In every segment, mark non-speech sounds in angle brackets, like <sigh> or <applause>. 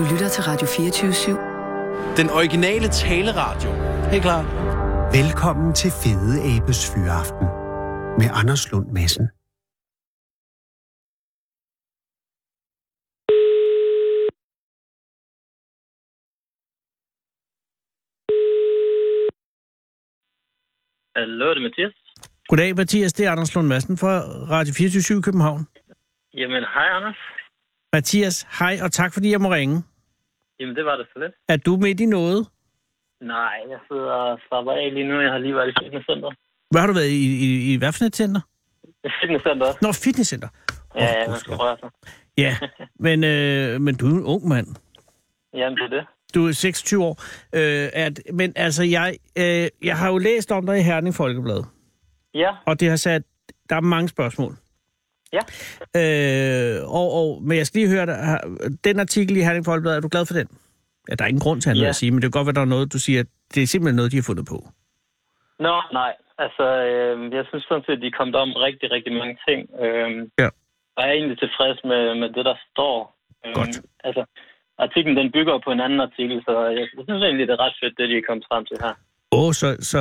Du lytter til Radio 24-7. Den originale taleradio. Helt klar. Velkommen til Fede Abes Fyraften med Anders Lund Madsen. Hallo, det er Mathias. Goddag, Mathias. Det er Anders Lund Madsen fra Radio 24 i København. Jamen, hej Anders. Mathias, hej, og tak fordi jeg må ringe. Jamen, det var det så lidt. Er du midt i noget? Nej, jeg sidder og slapper af lige nu. Jeg har lige været i fitnesscenter. Hvad har du været i, i, i hvad for et center? Fitnesscenter? Nå, fitnesscenter. Ja, ja, man skal røre sig. Ja, men, øh, men du er en ung mand. Jamen, det er det. Du er 26 år. Øh, at, men altså, jeg, øh, jeg har jo læst om dig i Herning Folkeblad, Ja, og det har sat, der er mange spørgsmål. Ja. Øh, og, og, men jeg skal lige høre dig, den artikel i Herning Folkeblad, er du glad for den? Ja, der er ingen grund til andet Ja. at sige, men det kan godt være, der er noget, du siger, det er simpelthen noget, de har fundet på. Nå, nej. Altså, øh, jeg synes sådan set, at de er kommet om rigtig, rigtig mange ting. Øh, Ja. Og jeg er egentlig tilfreds med, med det, der står. Øh, Godt. Altså, artiklen den bygger på en anden artikel, så jeg, jeg synes egentlig, det er ret fedt, det de er kommet frem til her. Åh, oh, så, så,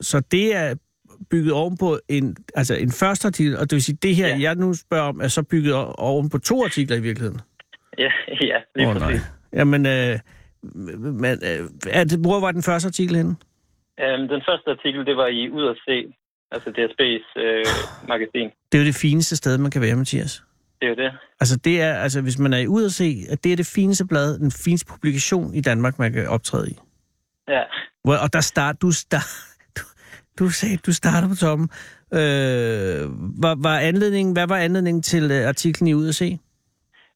så det er bygget oven på en, altså en første artikel, og det vil sige, det her, Ja. jeg nu spørger om, er så bygget oven på to artikler i virkeligheden? Ja, ja lige oh, nej. præcis. Jamen, øh, men, øh, er det, hvor var den første artikel henne? Øhm, den første artikel, det var i Ud at se, altså DSB's øh, magasin. Det er jo det fineste sted, man kan være, Mathias. Det er jo det. Altså, det er, altså, hvis man er ude at se, at det er det fineste blad, den fineste publikation i Danmark, man kan optræde i. Ja. Hvor, og der start, du, start, du, sagde, du starter på toppen. Øh, var, var anledningen, hvad var anledningen til øh, artiklen i Ud at se?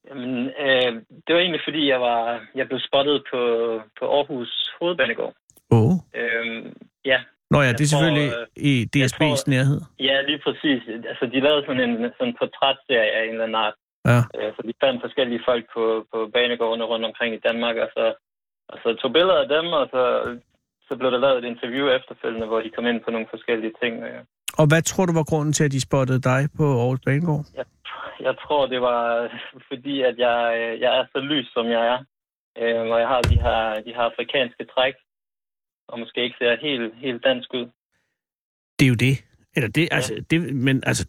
Jamen, øh, det var egentlig, fordi jeg var jeg blev spottet på, på Aarhus Hovedbanegård. Åh. Oh. Øhm, ja, Nå ja, det er selvfølgelig tror, øh, i DSB's tror- nærhed. ja, lige præcis. Altså, de lavede sådan en sådan en portrætserie af en eller anden art. Ja. Øh, så de fandt forskellige folk på, på banegårdene rundt omkring i Danmark, og så, og så tog billeder af dem, og så, så blev der lavet et interview efterfølgende, hvor de kom ind på nogle forskellige ting. Øh, Og hvad tror du var grunden til, at de spottede dig på Aarhus Banegård? Jeg, jeg tror, det var <laughs> fordi, at jeg, jeg er så lys, som jeg er. Øh, og jeg har de her, de her afrikanske træk, og måske ikke ser helt, helt dansk ud. Det er jo det. Eller det, altså, det, men altså,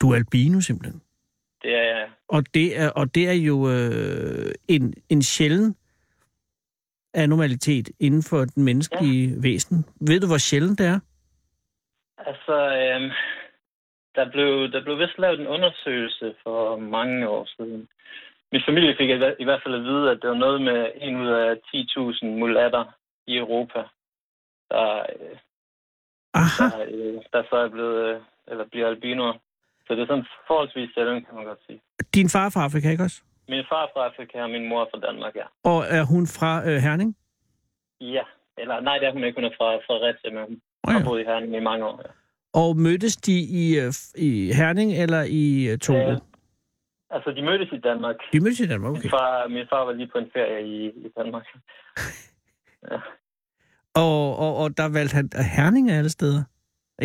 du er albino simpelthen. Det er, Og det er, og det er jo øh, en, en sjælden anormalitet inden for den menneskelige ja. væsen. Ved du, hvor sjældent det er? altså, øh, der, blev, der blev vist lavet en undersøgelse for mange år siden. Min familie fik i hvert fald at vide, at det var noget med en ud af 10.000 mulatter i Europa, der, øh, Aha. der, øh, der så er blevet, øh, eller bliver albinoer. Så det er sådan forholdsvis sjældent, kan man godt sige. Din far er fra Afrika, ikke også? Min far er fra Afrika, og min mor er fra Danmark, ja. Og er hun fra øh, Herning? Ja, eller nej, det er hun ikke. Hun er fra Fredericia, men hun Oh, har ja. boet i Herning i mange år. Ja. Og mødtes de i, øh, i Herning eller i øh, Togo? Øh, Altså, de mødtes i Danmark. De mødtes i Danmark, okay. Min, far, min far var lige på en ferie i, i Danmark. <laughs> Ja. Og, og, og der valgte han Herning af alle steder.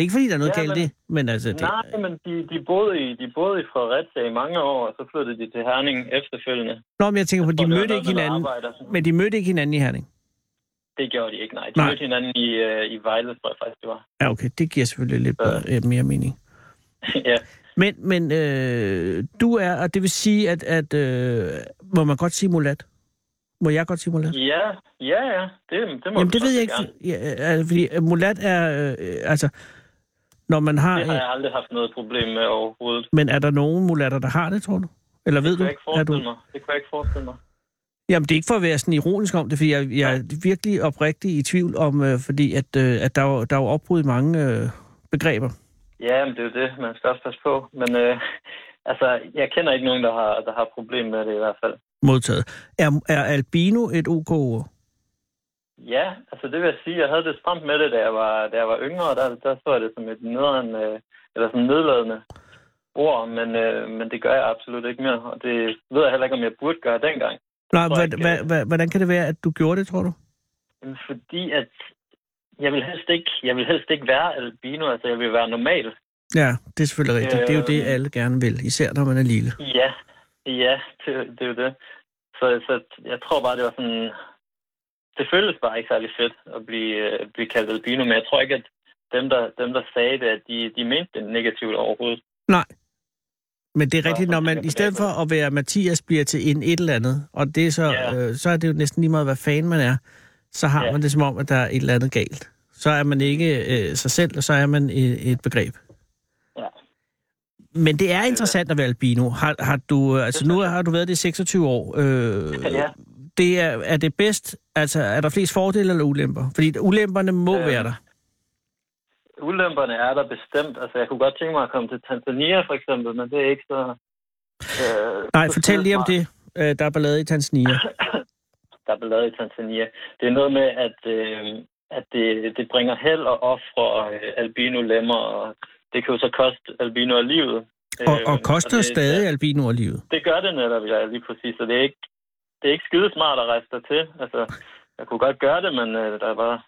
Ikke fordi der er noget Ja, galt men- det, men altså... Det, Nej, men de, de, boede i, de boede i Fredericia i mange år, og så flyttede de til Herning efterfølgende. Nå, men jeg tænker på, de mødte ikke hinanden, men de mødte ikke hinanden i Herning. Det gjorde de ikke, nej. De Nej. mødte hinanden i, øh, i Vejle, tror jeg faktisk, det var. Ja, okay, det giver selvfølgelig lidt bedre, øh, mere mening. <laughs> ja. Men, men øh, du er, og det vil sige, at, at øh, må man godt sige mulat? Må jeg godt sige mulat? ja, ja, ja. Det, det må Jamen, det ved jeg ikke, gerne. for- ja, altså, fordi øh, mulat er, øh, altså, når man har, Det har jeg aldrig haft noget problem med overhovedet. men er der nogen mulatter, der har det, tror du? Eller ved Det kunne du? jeg ikke Er du? forestille mig. Det kunne jeg ikke forestille mig. Jamen, det er ikke for at være sådan ironisk om det, fordi jeg, jeg er virkelig oprigtig i tvivl om, øh, fordi at, øh, at der, er der er jo opbrud i mange øh, begreber. Ja, men det er jo det. Man skal også passe på. Men øh, <laughs> altså, jeg kender ikke nogen, der har, der har problem med det i hvert fald. Modtaget. Er, er albino et OK ord? Ja, altså det vil jeg sige. Jeg havde det stramt med det, da jeg var, da jeg var yngre. Der, der så jeg det som et nederen, øh, eller sådan nedladende ord, men, øh, men det gør jeg absolut ikke mere. Og det ved jeg heller ikke, om jeg burde gøre dengang. Ikke, hvad, øh, hvordan kan det være, at du gjorde det, tror du? Fordi at jeg vil helst ikke, jeg vil helst ikke være albino, altså jeg vil være normal. Ja, det er selvfølgelig rigtigt. Det er jo det, Øhm. alle gerne vil, især når man er lille. Ja, ja, det, det er jo det. Så, så jeg tror bare, det var sådan... Det føltes bare ikke særlig fedt at blive, øh, blive kaldt albino, men jeg tror ikke, at dem, der, dem, der sagde det, at de, de mente det negativt overhovedet. Nej. Men det er rigtigt, når man i stedet for at være Mathias bliver til en et eller andet, og det er så, Ja. øh, så er det jo næsten lige meget, hvad fan man er, så har Ja. man det som om, at der er et eller andet galt. Så er man ikke øh, sig selv, og så er man et, et begreb. Ja. Men det er interessant at være albino. Har, har du, øh, altså nu har du været det i 26 år. Øh, Ja. Det er, er det bedst, altså er der flest fordele eller ulemper? Fordi ulemperne må Øh, være der. Ulemperne er der bestemt. Altså, jeg kunne godt tænke mig at komme til Tanzania, for eksempel, men det er ikke så... Øh, Nej, så fortæl lige om det. Øh, der er ballade i Tanzania. <coughs> der er ballade i Tanzania. Det er noget med, at, øh, at det, det bringer held og ofre øh, albino-lemmer, og det kan jo så koste albinoer livet. Og, og Øh, koster det, stadig albinoer livet. Det gør det netop, ja, lige præcis. Så det er ikke, det er ikke skide smart at rejse der til. Altså, jeg kunne godt gøre det, men øh, der er bare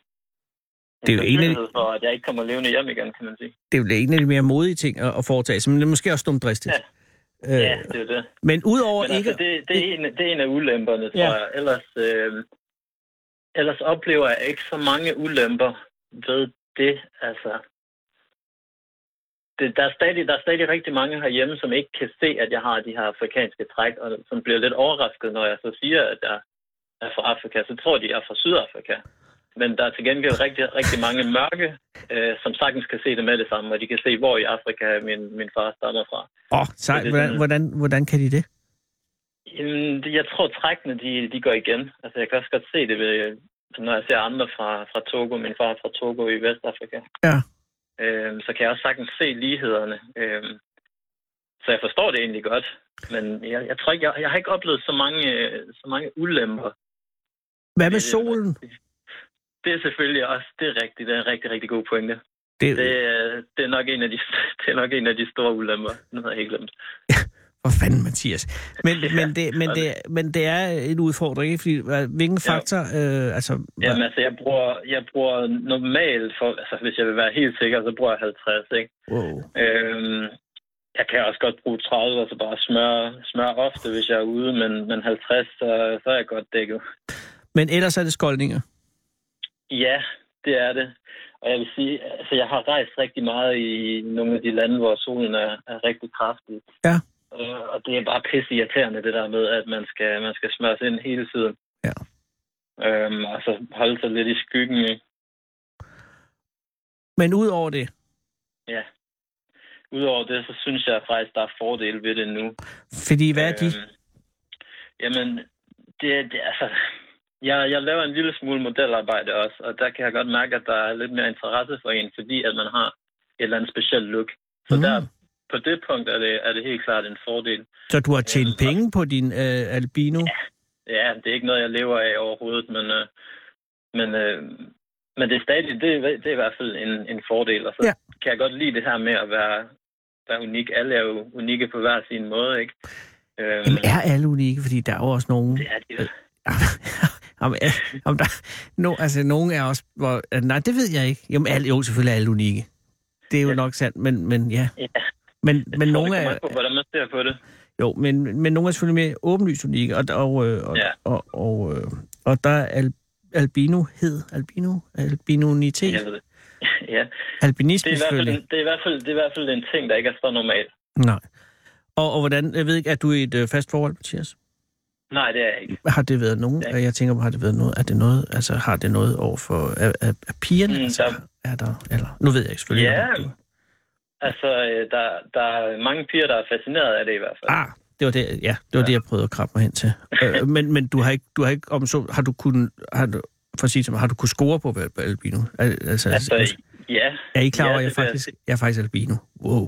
en Det er jo en af de- for, at jeg ikke kommer levende hjem igen, kan man sige. Det er jo en af de mere modige ting at, at foretage sig, men det er måske også dumt dristigt. Ja. Øh, Ja, det er det. Men udover Men ikke... altså, det, det, er en, det er en af ulemperne, tror Ja. jeg. Ellers, øh, ellers oplever jeg ikke så mange ulemper ved det. Altså, det, der, er stadig, der er stadig rigtig mange herhjemme, som ikke kan se, at jeg har de her afrikanske træk, og som bliver lidt overrasket, når jeg så siger, at jeg er fra Afrika. Så tror de, at jeg er fra Sydafrika. Men der er til gengæld rigtig, rigtig mange mørke, øh, som sagtens kan se det med det samme, og de kan se, hvor i Afrika min, min far stammer fra. Åh, oh, sejt. Hvordan, hvordan, hvordan kan de det? Jamen, det- jeg tror, trækkene, de, de går igen. Altså, jeg kan også godt se det, ved, når jeg ser andre fra, fra Togo. Min far er fra Togo i Vestafrika. Ja. Øhm, så kan jeg også sagtens se lighederne. Øhm, så jeg forstår det egentlig godt. Men jeg, jeg tror ikke, jeg, jeg har ikke oplevet så mange, øh, så mange ulemper. Hvad med solen? Det er selvfølgelig også, det er rigtigt, det er en rigtig, rigtig god pointe. Det, Det, er- det, er nok en af de, <laughs> det er nok en af de store ulemper. Nu har jeg helt glemt. <laughs> for fanden, Mathias. Men, <laughs> Ja, men, det, men, det, men det er en udfordring, ikke? Fordi hvilken Ja. faktor... Øh, altså, Jamen altså, jeg bruger, jeg bruger normalt, for, altså hvis jeg vil være helt sikker, så bruger jeg 50, ikke? wow. Øhm, jeg kan også godt bruge 30, og så bare smøre, smøre ofte, hvis jeg er ude, men, men 50, så, så er jeg godt dækket. Men ellers er det skoldninger. Ja, det er det. Og jeg vil sige, altså jeg har rejst rigtig meget i nogle af de lande, hvor solen er, er rigtig kraftig. Ja. Øh, og det er bare pisse irriterende, det der med, at man skal, man skal smøres ind hele tiden. Ja. Øhm, og så holde sig lidt i skyggen, ikke? Men ud over det, Ja. Udover det, så synes jeg faktisk, der er fordele ved det nu. fordi hvad er de? Øhm, jamen, det, er- det altså... Jeg, jeg laver en lille smule modelarbejde også, og der kan jeg godt mærke, at der er lidt mere interesse for en, fordi at man har et eller andet specielt look. Så mm. der, på det punkt er det, er det helt klart en fordel. Så du har tjent penge på din øh, albino? Ja, det er ikke noget, jeg lever af overhovedet, men, øh, men, øh, men det er stadig, det, det er i hvert fald en, en fordel. Og så Ja. ja. kan jeg godt lide det her med at være, være unik. Alle er jo unikke på hver sin måde, ikke? Øhm, Jamen er alle unikke, fordi der er jo også nogen... det er de jo. om, om der, no, altså, nogen er også... Hvor, nej, det ved jeg ikke. Jo, men alle, jo, selvfølgelig er alle unikke. Det er jo Ja. nok sandt, men, men ja. Ja. Men, Jeg men tror, nogle det er, på, hvordan man ser på det. jo, men, men nogle er selvfølgelig mere åbenlyst unikke, og, og, øh, og, Ja. og, og, øh, og der er al, albinohed, albino, albinonitet, Jeg ved det. <laughs> ja, albinisme det er, i hvert fald, en- det, er i hvert fald, det er i hvert fald en ting, der ikke er så normal. Nej. Og, og hvordan, jeg ved ikke, er du i et øh, fast forhold, Mathias? Nej, det er jeg ikke. Har det været nogen, Ja. jeg tænker på, har det været noget, er det noget, altså har det noget over for, er, er, er pigerne, Mm, altså, der- er der, eller, nu ved jeg ikke selvfølgelig. Ja, du- Altså, øh, der, der er mange piger, der er fascineret af det i hvert fald. Ah, det var det, ja, det var ja. det, jeg prøvede at krabbe mig hen til. øh, men, men du har ikke, du har ikke, om så, har du kunnet, har du, for at sige til mig, har du kunnet score på at albino? Al- Altså, Altså, altså, ja. er I klar over, ja, at jeg vil jeg faktisk, jeg er faktisk albino? Wow,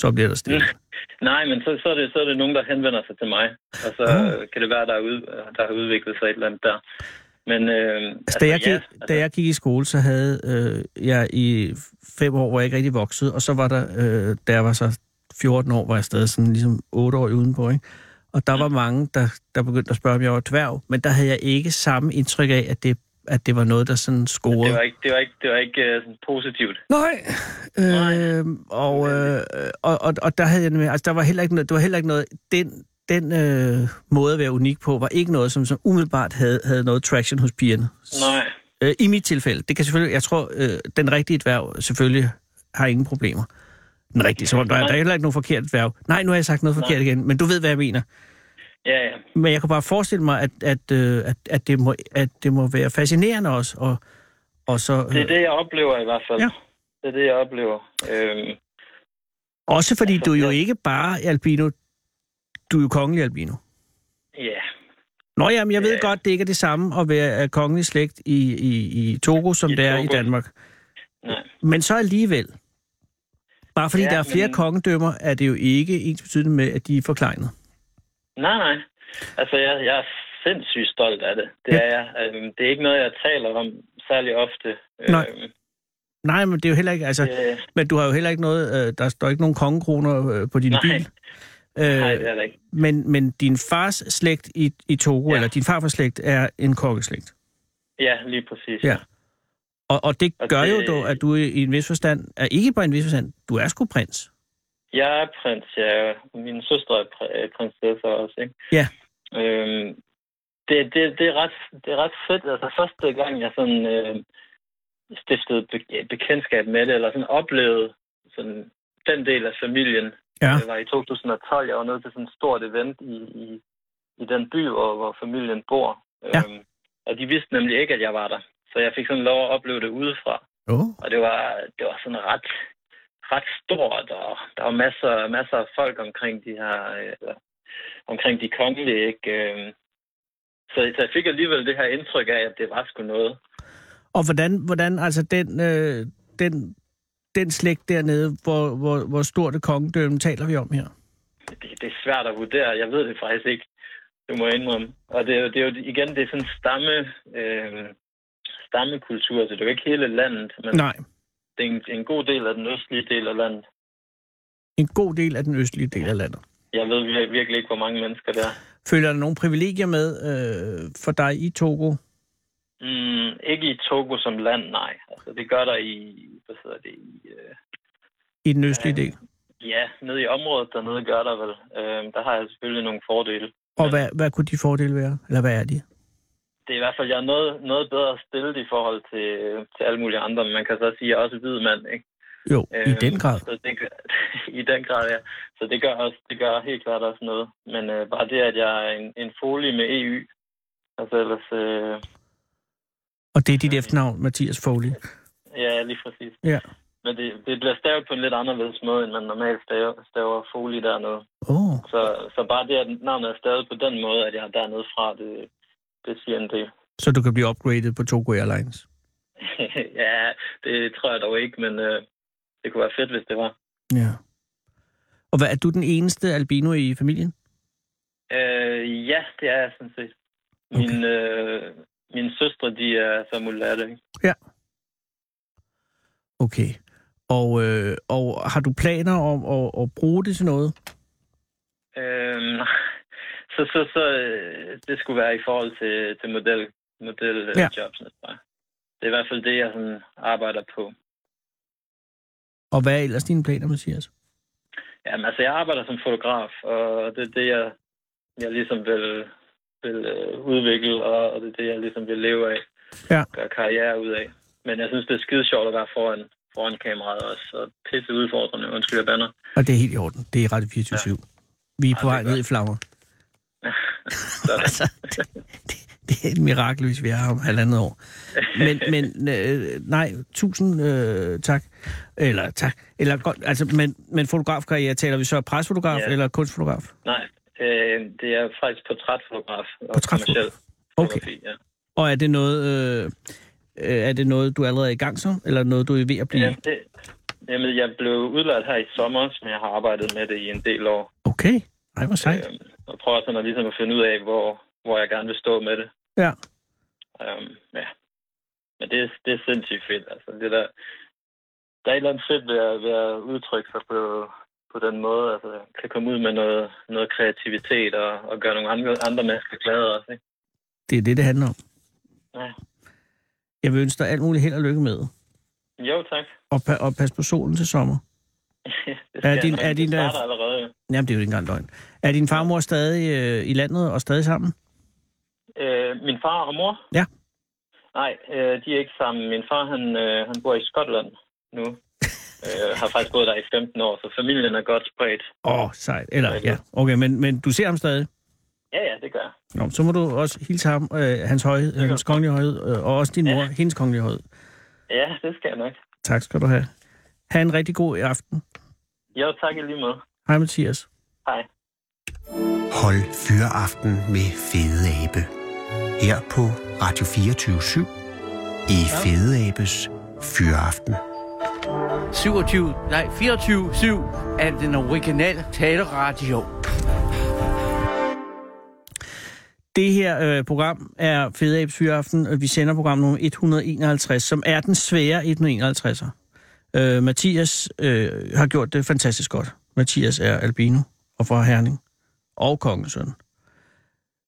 så bliver der stille. <laughs> Nej, men så, så, er det, så er det nogen, der henvender sig til mig. Og så oh. kan det være, der, er ud, der har udviklet sig et eller andet der. Men øh, Altså, da, jeg gik, ja, altså, da jeg gik i skole, så havde øh, jeg i fem år, hvor jeg ikke rigtig voksede, og så var der, øh, da jeg var så 14 år, var jeg stadig sådan ligesom 8 år udenpå, ikke? Og der var mange, der, der begyndte at spørge, om jeg var dværg, men der havde jeg ikke samme indtryk af, at det, at det var noget, der sådan scorede. det var ikke, det var ikke, det var ikke uh, positivt. Nej. Nej. Øh, og, øh, og, og, og der havde jeg altså der var heller ikke noget, det var heller ikke noget, den, den øh, måde at være unik på, var ikke noget, som, som umiddelbart havde, havde noget traction hos pigerne. Nej. Øh, I mit tilfælde. Det kan selvfølgelig, jeg tror, øh, den rigtige dværg selvfølgelig har ingen problemer. Den rigtige, så der, er- der er heller ikke nogen forkert dværg. Nej, nu har jeg sagt noget forkert igen, men du ved, hvad jeg mener. Ja, ja. Men jeg kan bare forestille mig, at, at, øh, at, at, det, må, at det må være fascinerende også. Og, og så, Det er øh, det, jeg oplever i hvert fald. Ja. Det er det, jeg oplever. Øhm, også fordi altså, du jo ikke bare albino, du er jo kongelig albino. ja, Nå jamen, jeg ved Ja. godt, det ikke er det samme at være af kongelig slægt i, i, i Togo, som I det er i Togo. Danmark. nej. Men så alligevel. Bare fordi Ja, der er flere men- kongedømmer, er det jo ikke ens betydende med, at de er forklegnet. Nej, nej. Altså, jeg, jeg er sindssygt stolt af det. Det Ja. er jeg. Øhm, det er ikke noget, jeg taler om særlig ofte. Nej. Øhm, Nej, men det er jo heller ikke... Altså, det, Men du har jo heller ikke noget... Øh, der står ikke nogen kongekroner øh, på din Nej. bil. Øh, nej, det er det ikke. men, men din fars slægt i, i Togo, ja. Eller din farfars slægt, er en kongeslægt. Ja, lige præcis. Ja. Og, og det Og gør det- jo dog, at du i en vis forstand... Er ikke bare en vis forstand, du er sgu prins. Jeg er prins, ja. Min søster er pr- prinsesse også, ikke? Ja. Øhm, det, det, det, er ret, det er ret fedt. Altså, første gang, jeg sådan øh, stiftede be- bekendtskab med det, eller sådan oplevede sådan, den del af familien, Ja. det var i 2012. Jeg var nede til sådan et stort event i, i, i den by, hvor, hvor familien bor. Ja. Øhm, og de vidste nemlig ikke, at jeg var der. Så jeg fik sådan lov at opleve det udefra. Oh. Og det var, det var sådan ret, ret stort, og der var masser, masser af folk omkring de her, øh, eller, omkring de kongelige, ikke? Øhm, Så, så jeg fik alligevel det her indtryk af, at det var sgu noget. Og hvordan, hvordan altså den, øh, den, den slægt dernede, hvor, hvor, hvor stort et kongedømme taler vi om her? Det, det er svært at vurdere. Jeg ved det faktisk ikke. Det må jeg indrømme. Og det er jo, det er jo igen, det er sådan en stamme, øh, stammekultur, så det er jo ikke hele landet, men Nej, det er en, en god del af den østlige del af landet. en god del af den østlige del af landet. Jeg ved vir- virkelig ikke, hvor mange mennesker der er. Føler der nogle privilegier med øh, for dig i Togo? Mm, ikke i Togo som land, nej. Altså, det gør der i, hvad hedder det, i, øh, I den østlige Ja. del? ja, nede i området dernede gør der vel. Øh, der har jeg selvfølgelig nogle fordele. Og hvad, hvad kunne de fordele være? Eller hvad er de? Det er i hvert fald, jeg er noget, noget bedre stillet i forhold til, til alle mulige andre, men man kan så sige, at jeg er også hvid mand, ikke? Jo, i Øhm, den grad. Så det, gør- <laughs> I den grad, ja. Så det gør, også, det gør helt klart også noget. Men øh, bare det, at jeg er en, en folie med EU, altså ellers, øh, Og det er dit efternavn, Mathias Foley. ja, lige præcis. Ja. Men det, det bliver stavet på en lidt anderledes måde, end man normalt staver, staver folie dernede. Oh, Så, så bare det, at navnet er stavet på den måde, at jeg er dernede fra, det, det siger en del. så du kan blive upgraded på Togo Airlines. <laughs> ja, det tror jeg dog ikke, men øh, det kunne være fedt, hvis det var. Ja. Og hvad, er du den eneste albino i familien? Øh, ja, det er jeg sådan set. Min, øh, mine søstre, de er så mulatte. ikke? Okay. Og, øh, og har du planer om at, at bruge det til noget? Øh, nej. så så, så øh, det skulle være i forhold til, til model, model Ja. ja. Det er i hvert fald det, jeg sådan arbejder på. Og hvad er ellers dine planer, Mathias? Jamen, altså, jeg arbejder som fotograf, og det er det, jeg, jeg ligesom vil, vil øh, udvikle, og, og det er det, jeg ligesom vil leve af. Ja. Gøre karriere ud af. Men jeg synes, det er skide sjovt at være foran, foran kameraet også, og pisse udfordrende. Undskyld, jeg banner. Og det er helt i orden. Det er Radio 24 ja. Vi er på vej ned i flammer. <laughs> Altså, det, det, det er et mirakel, hvis vi er her om halvandet år. Men, men øh, nej, tusind øh, tak. Eller tak. Eller godt, altså, men, men fotografkarriere, taler vi så presfotograf Ja. eller kunstfotograf? Nej, øh, det er faktisk portrætfotograf og Portrætfotograf. Okay. Ja. Og er det noget, øh, øh, er det noget, du allerede er i gang som, eller noget, du er ved at blive? Ja, det, jamen, jeg blev udlært her i sommer, som jeg har arbejdet med det i en del år. Okay, ej, hvor sejt. Øhm, og prøver sådan at, ligesom at finde ud af, hvor, hvor jeg gerne vil stå med det. Ja. Øhm, ja. Men det, er- det er sindssygt fedt. Altså, det der, der er et eller andet fedt ved at, ved at udtrykke sig på, på den måde. Altså, kan komme ud med noget, noget kreativitet og, og gøre nogle andre, andre mennesker glade også. Ikke? Det er det, det handler om. Ja. Jeg vil ønske dig alt muligt held og lykke med. Jo, tak. Og, pa- og pas på solen til sommer. <laughs> det Er din- er din, det starter allerede. Jamen, det er jo ikke engang løgn. Er din farmor stadig øh, i landet og stadig sammen? Øh, min far og mor? Ja. Nej, øh, de er ikke sammen. Min far, han, øh, han bor i Skotland nu. Øh, har faktisk boet der i 15 år, så familien er godt spredt. Åh, oh, sejt. Eller, ja. Okay, men, men du ser ham stadig? Ja, ja, det gør jeg. Nå, så må du også hilse ham, øh, hans højhed, hans kongelige højhed, øh, og også din mor, hendes kongelige højhed. Ja, det skal jeg nok. Tak skal du have. Ha' en rigtig god aften. Jo, tak i lige måde. Hej Mathias. Hej. Hold Fyraften med Fede Abe. Her på Radio 24 i Fede Abes Fyraften. 27, nej, 24-7 af den originale taleradio. Det her øh, program er Fede Abes Fyraften, vi sender program nummer 151, som er den svære 151'er. Øh, Mathias øh, har gjort det fantastisk godt. Mathias er albino og fra Herning og kongesøn.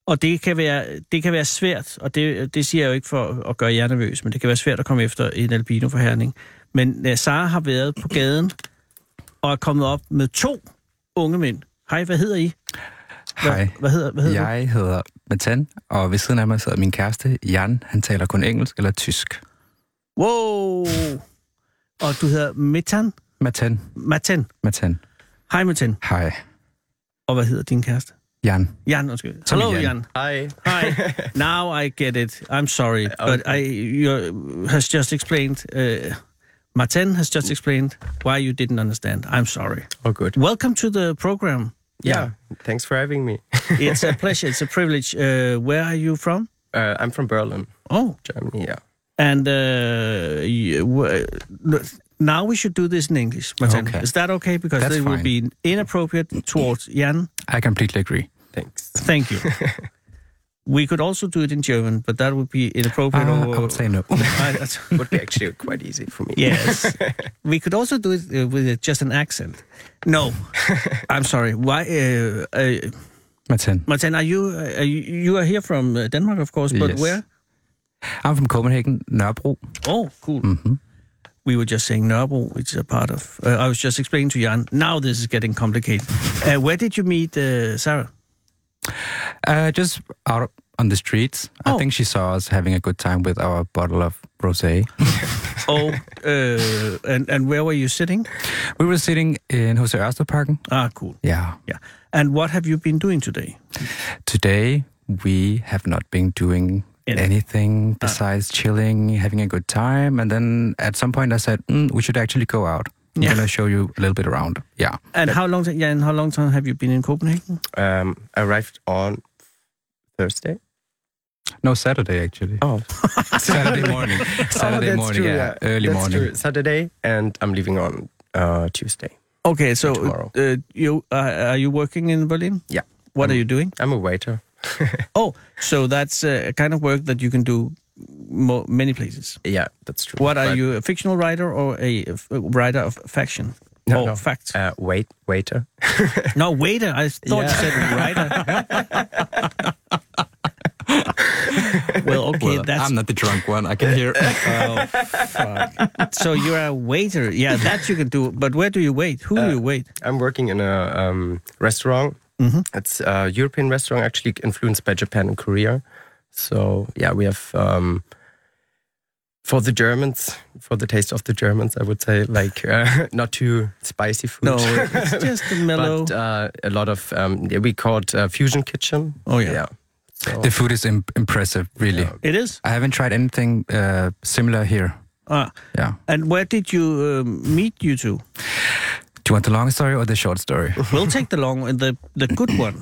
Og det kan være, det kan være svært, og det, det siger jeg jo ikke for at gøre jer nervøs, men det kan være svært at komme efter en albino fra Herning. Men uh, Sara har været på gaden og er kommet op med to unge mænd. Hej, hvad hedder I? Hvad, Hej, Hvad hedder, hvad hedder du? jeg hedder Matan, og ved siden af mig sidder min kæreste, Jan. Han taler kun engelsk eller tysk. Wow! Og du hedder Metan? Matan, Maten. Matan. Hej Maten. Hej, Og hvad hedder din kæreste? Jan. Jan, undskyld. Som Hello, Jan. Jan. Hi. Hi. <laughs> Now I get it. I'm sorry, but I you has just explained. Uh, Martin has just explained why you didn't understand. I'm sorry. Oh, good. Welcome to the program. Yeah. Thanks for having me. <laughs> It's a <laughs> pleasure. It's a privilege. Uh, where are you from? uh, I'm from Berlin, Oh, Germany. Yeah. and uh, you, now we should do this in English, Martin. Okay. Is that okay? Because That's it fine. be inappropriate towards Jan. I completely agree. Thanks. Thank you. <laughs> we could also do it in German, but that would be inappropriate. Uh, or, <laughs> I would say no. that Would be actually quite easy for me. yes. <laughs> we could also do it uh, with just an accent. No, <laughs> I'm sorry. Why, uh, uh, Matan. Martin? Are you uh, are you, you are here from uh, Denmark, of course, but Yes. where? I'm from Copenhagen, Nørrebro. Oh, cool. hmm We were just saying Nørrebro, which is a part of. Uh, I was just explaining to Jan. Now this is getting complicated. Uh, where did you meet uh, Sarah? Uh, just out on the streets. Oh. I think she saw us having a good time with our bottle of rosé. <laughs> Oh, uh, and and where were you sitting? we were sitting in Jose Ørstedparken. Ah, cool. Yeah. Yeah. And what have you been doing today? Today we have not been doing Anything. anything besides chilling, having a good time, and then at some point I said mm, we should actually go out. I'm Yeah. gonna show you a little bit around. Yeah. And how long? Yeah, and how long time have you been in Copenhagen? Um, I arrived on Thursday. No, Saturday actually. Oh, <laughs> Saturday morning. <laughs> Saturday that's morning, true, yeah. Early That's morning. true. Saturday, and I'm leaving on uh, Tuesday. Okay, so tomorrow. uh, you uh, are you working in Berlin? Yeah. What are you doing? I'm a waiter. <laughs> Oh, so that's uh, a kind of work that you can do mo- many places. Yeah, that's true. What are you, a fictional writer or a, f- writer of faction? No, or no. fact? Uh, wait, waiter. no, waiter. I thought you said writer. <laughs> well, okay, Well, that's I'm not the drunk one. I can hear. <laughs> Oh, fuck. so you're a waiter. Yeah, that you can do. But where do you wait? Who do you wait? I'm working in a um, restaurant. Mhm. It's a European restaurant, actually influenced by Japan and Korea. So yeah, we have um, for the Germans, for the taste of the Germans, I would say, like uh, <laughs> not too spicy food. No, it's just a mellow. but uh, a lot of um, yeah, we call it uh, fusion kitchen. Oh, yeah. yeah. So, the food is Im- impressive, really. Yeah. it is. I haven't tried anything uh, similar here. Ah, Yeah. and where did you um, meet you two? Do you want the long story or the short story? <laughs> We'll take the long and the the good one.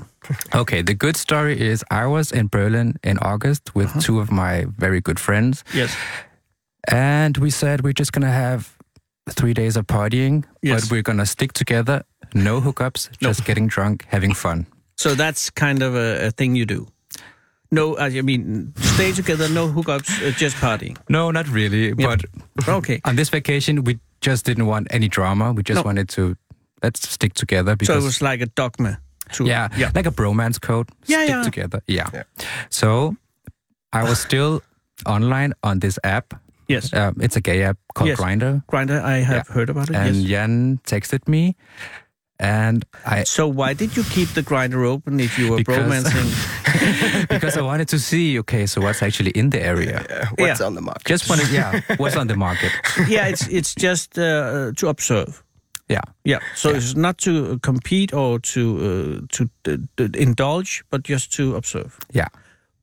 okay, the good story is I was in Berlin in August with Uh-huh. two of my very good friends, Yes. and we said we're just gonna have three days of partying, Yes. but we're gonna stick together, no hookups, just getting drunk, having fun. So that's kind of a, a thing you do. No, I mean, stay together, no hookups, uh, just partying. No, not really, but <laughs> Okay. on this vacation we just didn't want any drama. We just No. wanted to let's stick together So because it was like a dogma. To, yeah, yeah. like a bromance code. Yeah, stick yeah. together. Yeah. Yeah. So I was still online on this app Yes. Uh, it's a gay app called Yes. Grinder. Grinder, I have Yeah. heard about it. And yes. Jan texted me, and I So why did you keep the grinder open if you were Because- bromancing? <laughs> <laughs> because I wanted to see okay, so what's actually in the area? Yeah, what's Yeah. on the market? Just wanted, yeah, <laughs> what's on the market? yeah, it's it's just uh, to observe. Yeah, Yeah. So Yeah. it's not to compete or to uh, to d- d- indulge, but just to observe. yeah,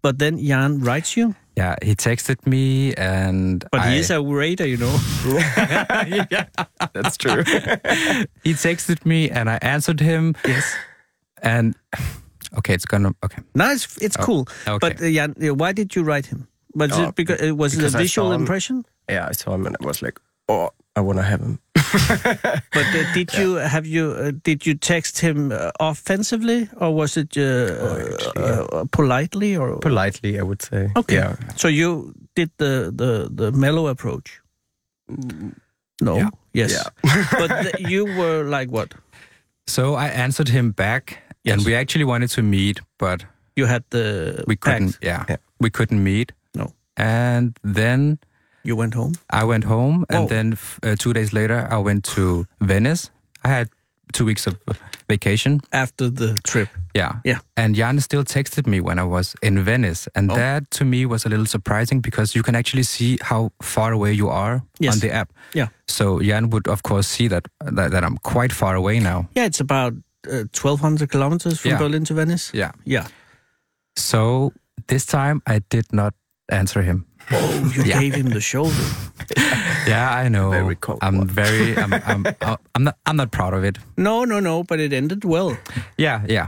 But then Jan writes you, yeah. He texted me, and but I, he is a raider, you know. <laughs> That's true. he texted me, and I answered him. yes. And okay, it's gonna okay. No, it's it's Oh, cool. okay. But uh, Jan, uh, why did you write him? Was Oh, it because uh, was because it a visual impression? yeah, I saw him and I was like, oh, I want to have him. <laughs> But uh, did you have you uh, did you text him uh, offensively or was it uh, actually, uh, politely or Politely, I would say. Okay. Yeah. So you did the the the mellow approach. No. Yeah. Yes. Yeah. but you were like what? <laughs> So I answered him back, Yes. and we actually wanted to meet, but You had the we couldn't. Yeah, Yeah. we couldn't meet. No. And then You went home. I went home, Whoa. and then uh, two days later, I went to Venice. I had two weeks of vacation. after the trip. Yeah. Yeah. And Jan still texted me when I was in Venice. And Oh. that to me was a little surprising because you can actually see how far away you are Yes. on the app. Yeah. So Jan would, of course, see that, that, that I'm quite far away now. Yeah, it's about uh, 1,200 kilometers from Yeah. Berlin to Venice. Yeah. Yeah. So this time I did not answer him. Oh, you <laughs> Yeah. gave him the shoulder. <laughs> Yeah, I know. Very cold I'm one. very. <laughs> I'm, I'm, I'm not. I'm not proud of it. No, no, no, but it ended well. Yeah, yeah.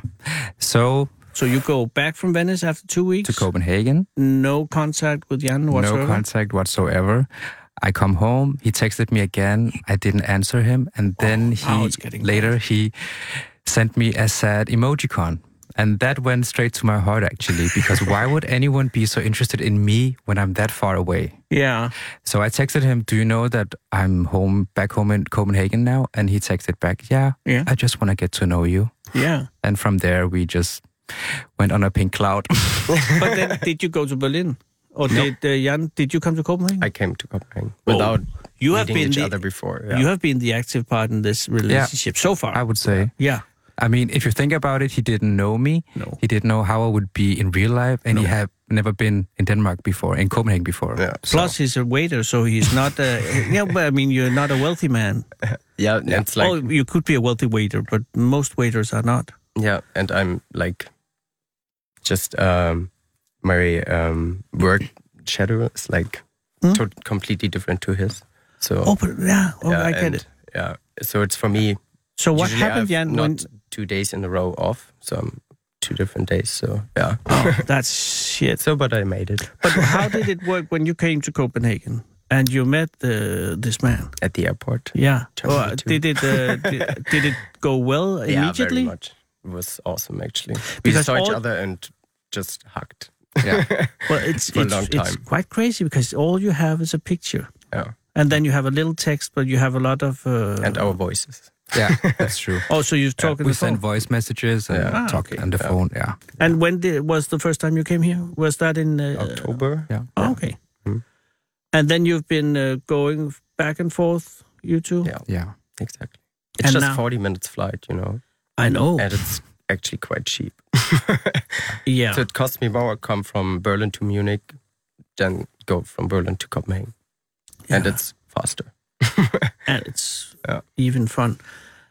So So you go back from Venice after two weeks. to Copenhagen, No contact with Jan whatsoever. no contact whatsoever. I come home. He texted me again. I didn't answer him, and then now he it's getting later he sent me a sad emojicon, and that went straight to my heart actually. Because why would anyone be so interested in me when I'm that far away? Yeah. So I texted him, "Do you know that I'm home back home in Copenhagen now?" And he texted back, "Yeah, Yeah. I just want to get to know you." Yeah. And from there, we just went on a pink cloud. <laughs> but then did you go to Berlin? Or did uh, Jan, did you come to Copenhagen? I came to Copenhagen Oh, without you have been each the, other before. Yeah. You have been the active part in this relationship so far. I would say. yeah. I mean, if you think about it, he didn't know me. No. He didn't know how I would be in real life, and he had never been in Denmark before, in Copenhagen before. Yeah. So- Plus, he's a waiter, so he's not. Uh, <laughs> yeah, but I mean, you're not a wealthy man. <laughs> yeah, it's like oh, you could be a wealthy waiter, but most waiters are not. yeah, and I'm like just um my um work schedule is like Hmm? to- completely different to his. So Oh, but yeah, oh, yeah, I get and, it. Yeah, so it's for me. So what usually I happened, have Jan? Not When, two days in a row off, so I'm two different days. So yeah. <laughs> oh, that's shit. so, but I made it But how did it work when you came to Copenhagen and you met uh, this man? at the airport. Yeah. Oh, did it uh, did, did it go well immediately? <laughs> Yeah, very much. It was awesome actually. We Because saw each other and just hugged. <laughs> Yeah. Well, it's For a it's, long it's quite crazy because all you have is a picture, Yeah, and then you have a little text, but you have a lot of. Uh, and our voices. Yeah, <laughs> that's true. oh, so you talk on we the send voice messages and Yeah. Ah, talk okay. on the Yeah. phone. Yeah. And when did, was the first time you came here? Was that in uh, October. Yeah. Oh, okay. Mm. And then you've been uh, going back and forth, you two. Yeah. Yeah. Exactly. It's And just now- 40 minutes flight, you know, I know. and it's actually quite cheap. <laughs> yeah. So it costs me more to come from Berlin to Munich than go from Berlin to Copenhagen, and it's faster. <laughs> and it's Yeah. even fun.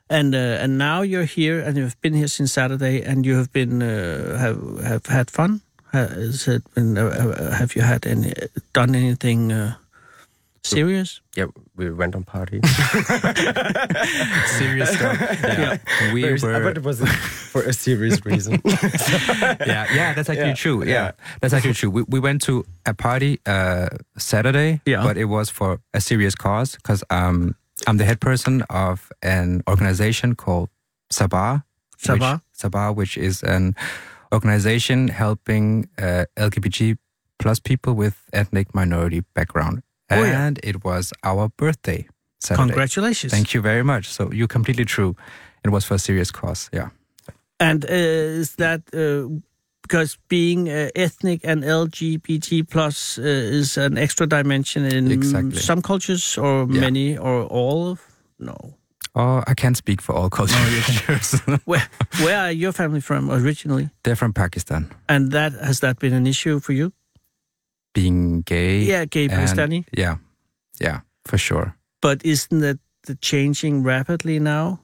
And uh, and now you're here, and you've been here since Saturday, and you have been uh, have have had fun. Has it been? Uh, have you had any done anything uh, serious? Yeah, we went on party. <laughs> Serious stuff. <laughs> Yeah. We Very- were. but it was for a serious reason. <laughs> yeah, yeah, that's actually Yeah, true. Yeah, yeah. that's actually true. We, we went to a party uh, Saturday, Yeah. but it was for a serious cause because um, I'm the head person of an organization called Sabah. Sabah? Which, Sabah, which is an organization helping uh, LGBT plus people with ethnic minority background. Oh, yeah. and it was our birthday Saturday. Congratulations! Thank you very much. So you're completely true. It was for a serious cause. Yeah. And uh, is that uh, because being uh, ethnic and LGBT plus uh, is an extra dimension in Exactly. some cultures or Yeah. many or all. No. Oh, I can't speak for all cultures. <laughs> Where where are your family from originally? They're from Pakistan. And that has that been an issue for you? Being gay. Yeah, gay and- Pakistani. Yeah, yeah, for sure. But isn't that changing rapidly now?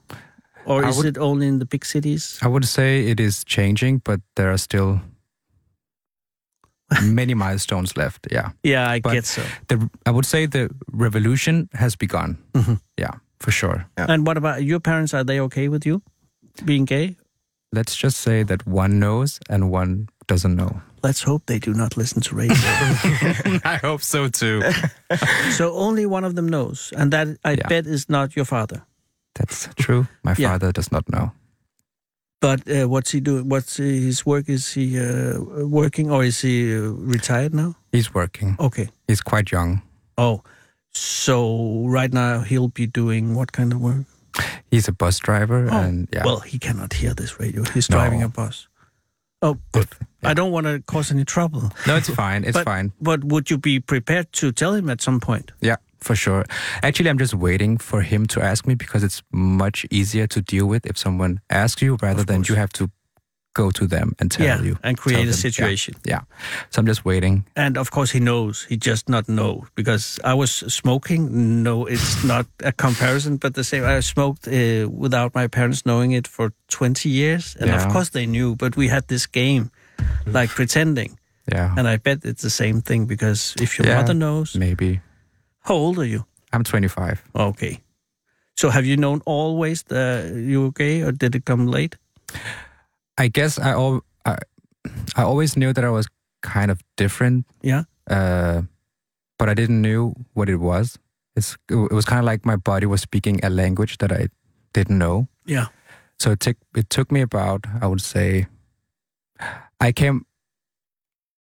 Or I is would- it only in the big cities? I would say it is changing, but there are still <laughs> many milestones left. Yeah, Yeah, I But- get so. the, I would say the revolution has begun. Mhm. Yeah, for sure. Yeah. And what about your parents? Are they okay with you being gay? Let's just say that one knows and one doesn't know. Let's hope they do not listen to radio. <laughs> I hope so too. <laughs> so only one of them knows, and that I Yeah. bet is not your father. That's true. My Yeah. father does not know. But uh, what's he doing? What's his work? Is he uh, working or is he uh, retired now? He's working. Okay. He's quite young. Oh, so right now he'll be doing what kind of work? He's a bus driver, Oh, and yeah, Well, he cannot hear this radio. He's No. driving a bus. Oh, good. Yeah. I don't want to cause any trouble. no, it's fine. It's but, fine. But would you be prepared to tell him at some point? Yeah, for sure. Actually, I'm just waiting for him to ask me because it's much easier to deal with if someone asks you rather than you have to go to them and tell yeah, you and create a situation. Yeah, yeah. So I'm just waiting. And of course, he knows. He just not know because I was smoking. No, it's <laughs> not a comparison, but the same. I smoked uh, without my parents knowing it for 20 years, and of course they knew. But we had this game, like pretending, Yeah, and I bet it's the same thing because if your Yeah. mother knows, maybe. how old are you? I'm 25. Okay, so have you known always that you were gay, or did it come late? I guess I al- I, I always knew that I was kind of different. Yeah. Uh, but I didn't knew what it was. It's it was kind of like my body was speaking a language that I didn't know. Yeah. So it took it took me about I would say I came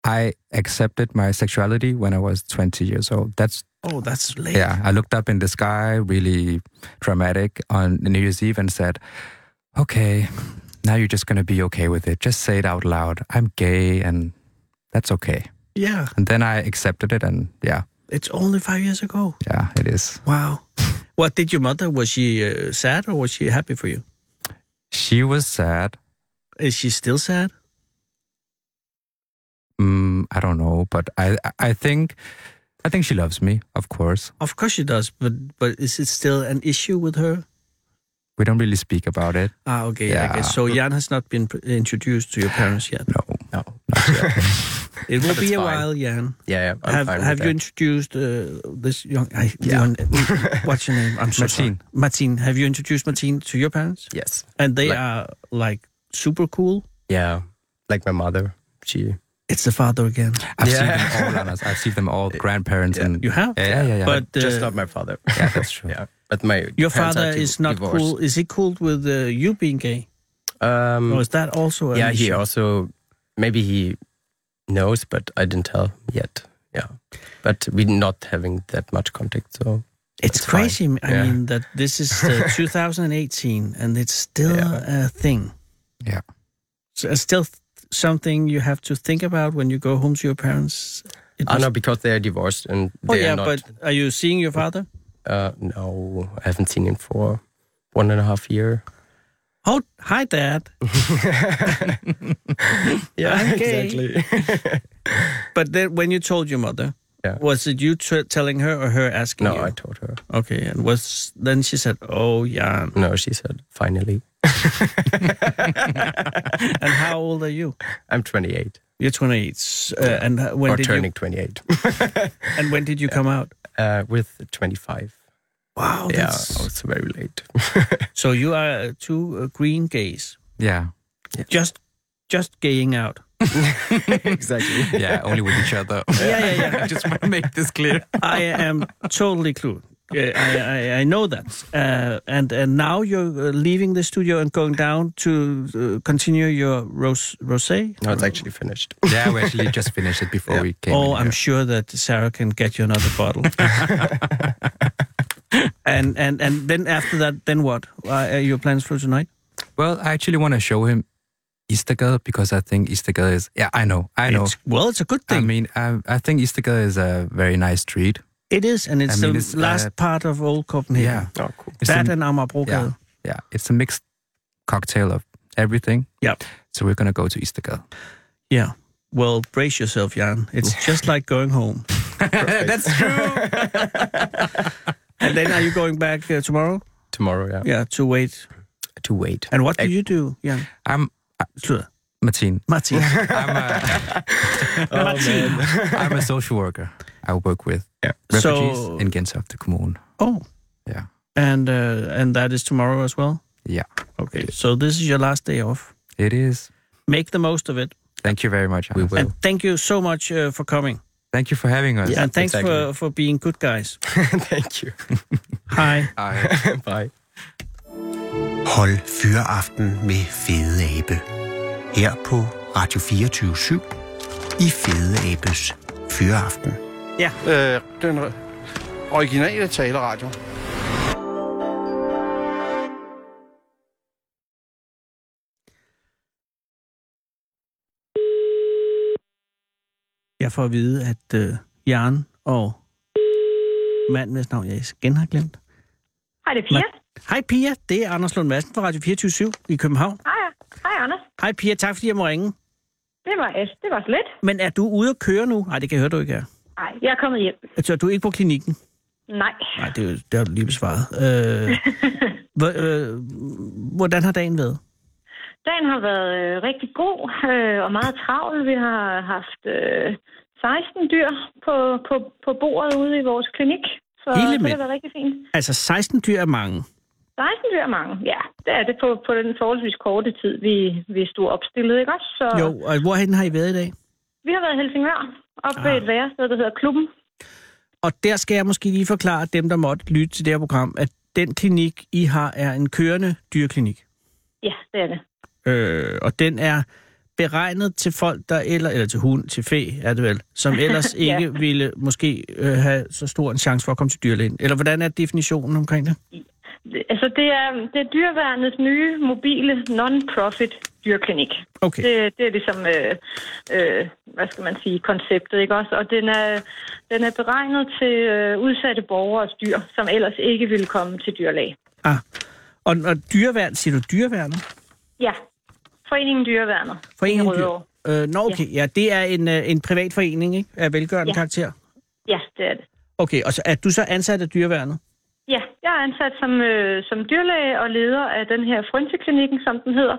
I accepted my sexuality when I was 20 years old. That's Oh, that's late. yeah, I looked up in the sky, really dramatic on New Year's Eve and said, "Okay, now you're just going to be okay with it. Just say it out loud. I'm gay and that's okay." Yeah, And then I accepted it and yeah, it's only five years ago. yeah, it is. Wow. <laughs> What did your mother? Was she uh, sad or was she happy for you? She was sad. Is she still sad? Mm, I don't know, but I I think I think she loves me, of course. Of course she does, but but is it still an issue with her? We don't really speak about it. Ah, okay. I Yeah. guess so. Jan has not been introduced to your parents yet. No. No. <laughs> It will be a fine. while, Jan. Yeah, yeah. Have have you that. introduced uh, this young? I, Yeah. young- <laughs> what's your name? I'm so Martin. sorry. Martin. Have you introduced Martin to your parents? Yes. And they Like- are like super cool. Yeah. Like my mother. She. It's the father again. I've Yeah. seen them all. I've seen them all, <laughs> grandparents Yeah. and You have, yeah, yeah, yeah. yeah. but uh, just not my father. yeah, that's true. yeah. But my your father is not divorced. cool. Is he cool with uh, you being gay? Um, or is that also? An yeah, he also maybe he knows, but I didn't tell yet. Yeah, but we're not having that much contact, so It's It's fine. crazy. I Yeah. mean that this is uh, <laughs> 2018 and it's still Yeah. a thing. Yeah. So it's still something you have to think about when you go home to your parents. It I was- know because they are divorced and Oh yeah, are not. but are you seeing your father? Uh, no, I haven't seen him for one and a half year. Oh, hi, Dad. <laughs> <laughs> Yeah, exactly. <laughs> But then, when you told your mother, Yeah. was it you telling her or her asking no, you? I told her. Okay, and was then she said, "Oh, Jan." No, she said finally. And how old are you? I'm 28 You're 28. Uh, and uh, when or did turning 28 you? And when did you come out? uh, with 25. Wow, yeah, that's I was very late. <laughs> so you are two uh, green gays, Yeah, just just gaying out. <laughs> exactly. yeah, only with each other. <laughs> Yeah, yeah, yeah. I just want to make this clear. I am totally clued. Uh, I, I, I know that. Uh, and and now you're uh, leaving the studio and going down to uh, continue your rose rosé. No, it's actually finished. Yeah, we actually just finished it before Yeah. we came. Oh, in I'm here. sure that Sarah can get you another bottle. And and and then after that, then what? Uh, are your plans for tonight? Well, I actually want to show him Istergade because I think Istergade is. Yeah, I know, I know. It's, well, it's a good thing. I mean, I, I think Istergade is a very nice street. it is, and it's I mean, the it's, uh, last part of old Copenhagen. Yeah, Oh, cool. it's That a, and Amagerbrogade. yeah, yeah. It's a mixed cocktail of everything. Yep. So we're gonna go to Istergade. Yeah. Well, brace yourself, Jan. It's just like going home. <laughs> That's true. <laughs> And then are you going back uh, tomorrow? Tomorrow, yeah. Yeah, to wait. To wait. And what do you do, Yeah. I'm Sludder. Martin. Martin. <laughs> I'm <laughs> a, Martin. I'm a social worker. I work with Yeah. refugees So- in Gentofte Kommune. Oh, Yeah. and uh, and that is tomorrow as well? Yeah, Okay. So this is your last day off. it is. Make the most of it. Thank you very much. We will. And thank you so much uh, for coming. Thank you for having us. and thanks exactly. for, for being good guys. <laughs> Thank you. Hi. I, <laughs> Bye. Hold Fyraften med Fede Abe. Her på Radio 24 i Fede Abes Fyraften. Øh, den originale taleradio. Jeg får at vide, at uh, Jan og manden, hvis navn jeg igen har glemt. Hej, det er Pia. Hej Pia, det er Anders Lund Madsen fra Radio 24 i København. Hej, hej Anders. Hej Pia, tak fordi jeg må ringe. Det var, det var så lidt. Men er du ude at køre nu? Nej, det kan jeg høre, du ikke er. Nej, jeg er kommet hjem. Altså, du er ikke på klinikken? Nej. Nej, det, er det har du lige besvaret. Øh, <laughs> hvor, øh, hvordan har dagen været? Dagen har været øh, rigtig god øh, og meget travl. Vi har haft øh, 16 dyr på, på, på bordet ude i vores klinik. Så Hele det har været rigtig fint. Altså, 16 dyr er mange. 16 dyr er mange. Ja, det er det på, på den forholdsvis korte tid, vi, vi stod opstillet, ikke også? Så Jo, og hvorhen har I været i dag? vi har været i Helsingør, op ved Ah. et værested, der hedder Klubben. Og der skal jeg måske lige forklare dem, der måtte lytte til det her program, at den klinik, I har, er en kørende dyrklinik. Ja, det er det. Øh, og den er beregnet til folk, der eller, eller til hund, til fe, er det vel, som <laughs> ellers Ja. ikke ville måske øh, have så stor en chance for at komme til dyrlægen. Eller hvordan er definitionen omkring det? Altså, det er, det er dyreværnets nye mobile non-profit dyrklinik. Okay. Det, det er ligesom, øh, øh, hvad skal man sige, konceptet, ikke også? Og den er, den er beregnet til øh, udsatte borgeres dyr, som ellers ikke ville komme til dyrlæge. Ah. Og, og dyreværn, siger du dyreværnet? Ja, Foreningen Dyreværnet. Foreningen Rødovre. Øh, nå, okay. Ja. ja, det er en, øh, en privat forening, ikke? Af velgørende Ja. karakter. Ja, det er det. Okay, og så er du så ansat af dyreværnet? Ja, jeg er ansat som, øh, som dyrlæge og leder af den her Frynseklinikken, som den hedder,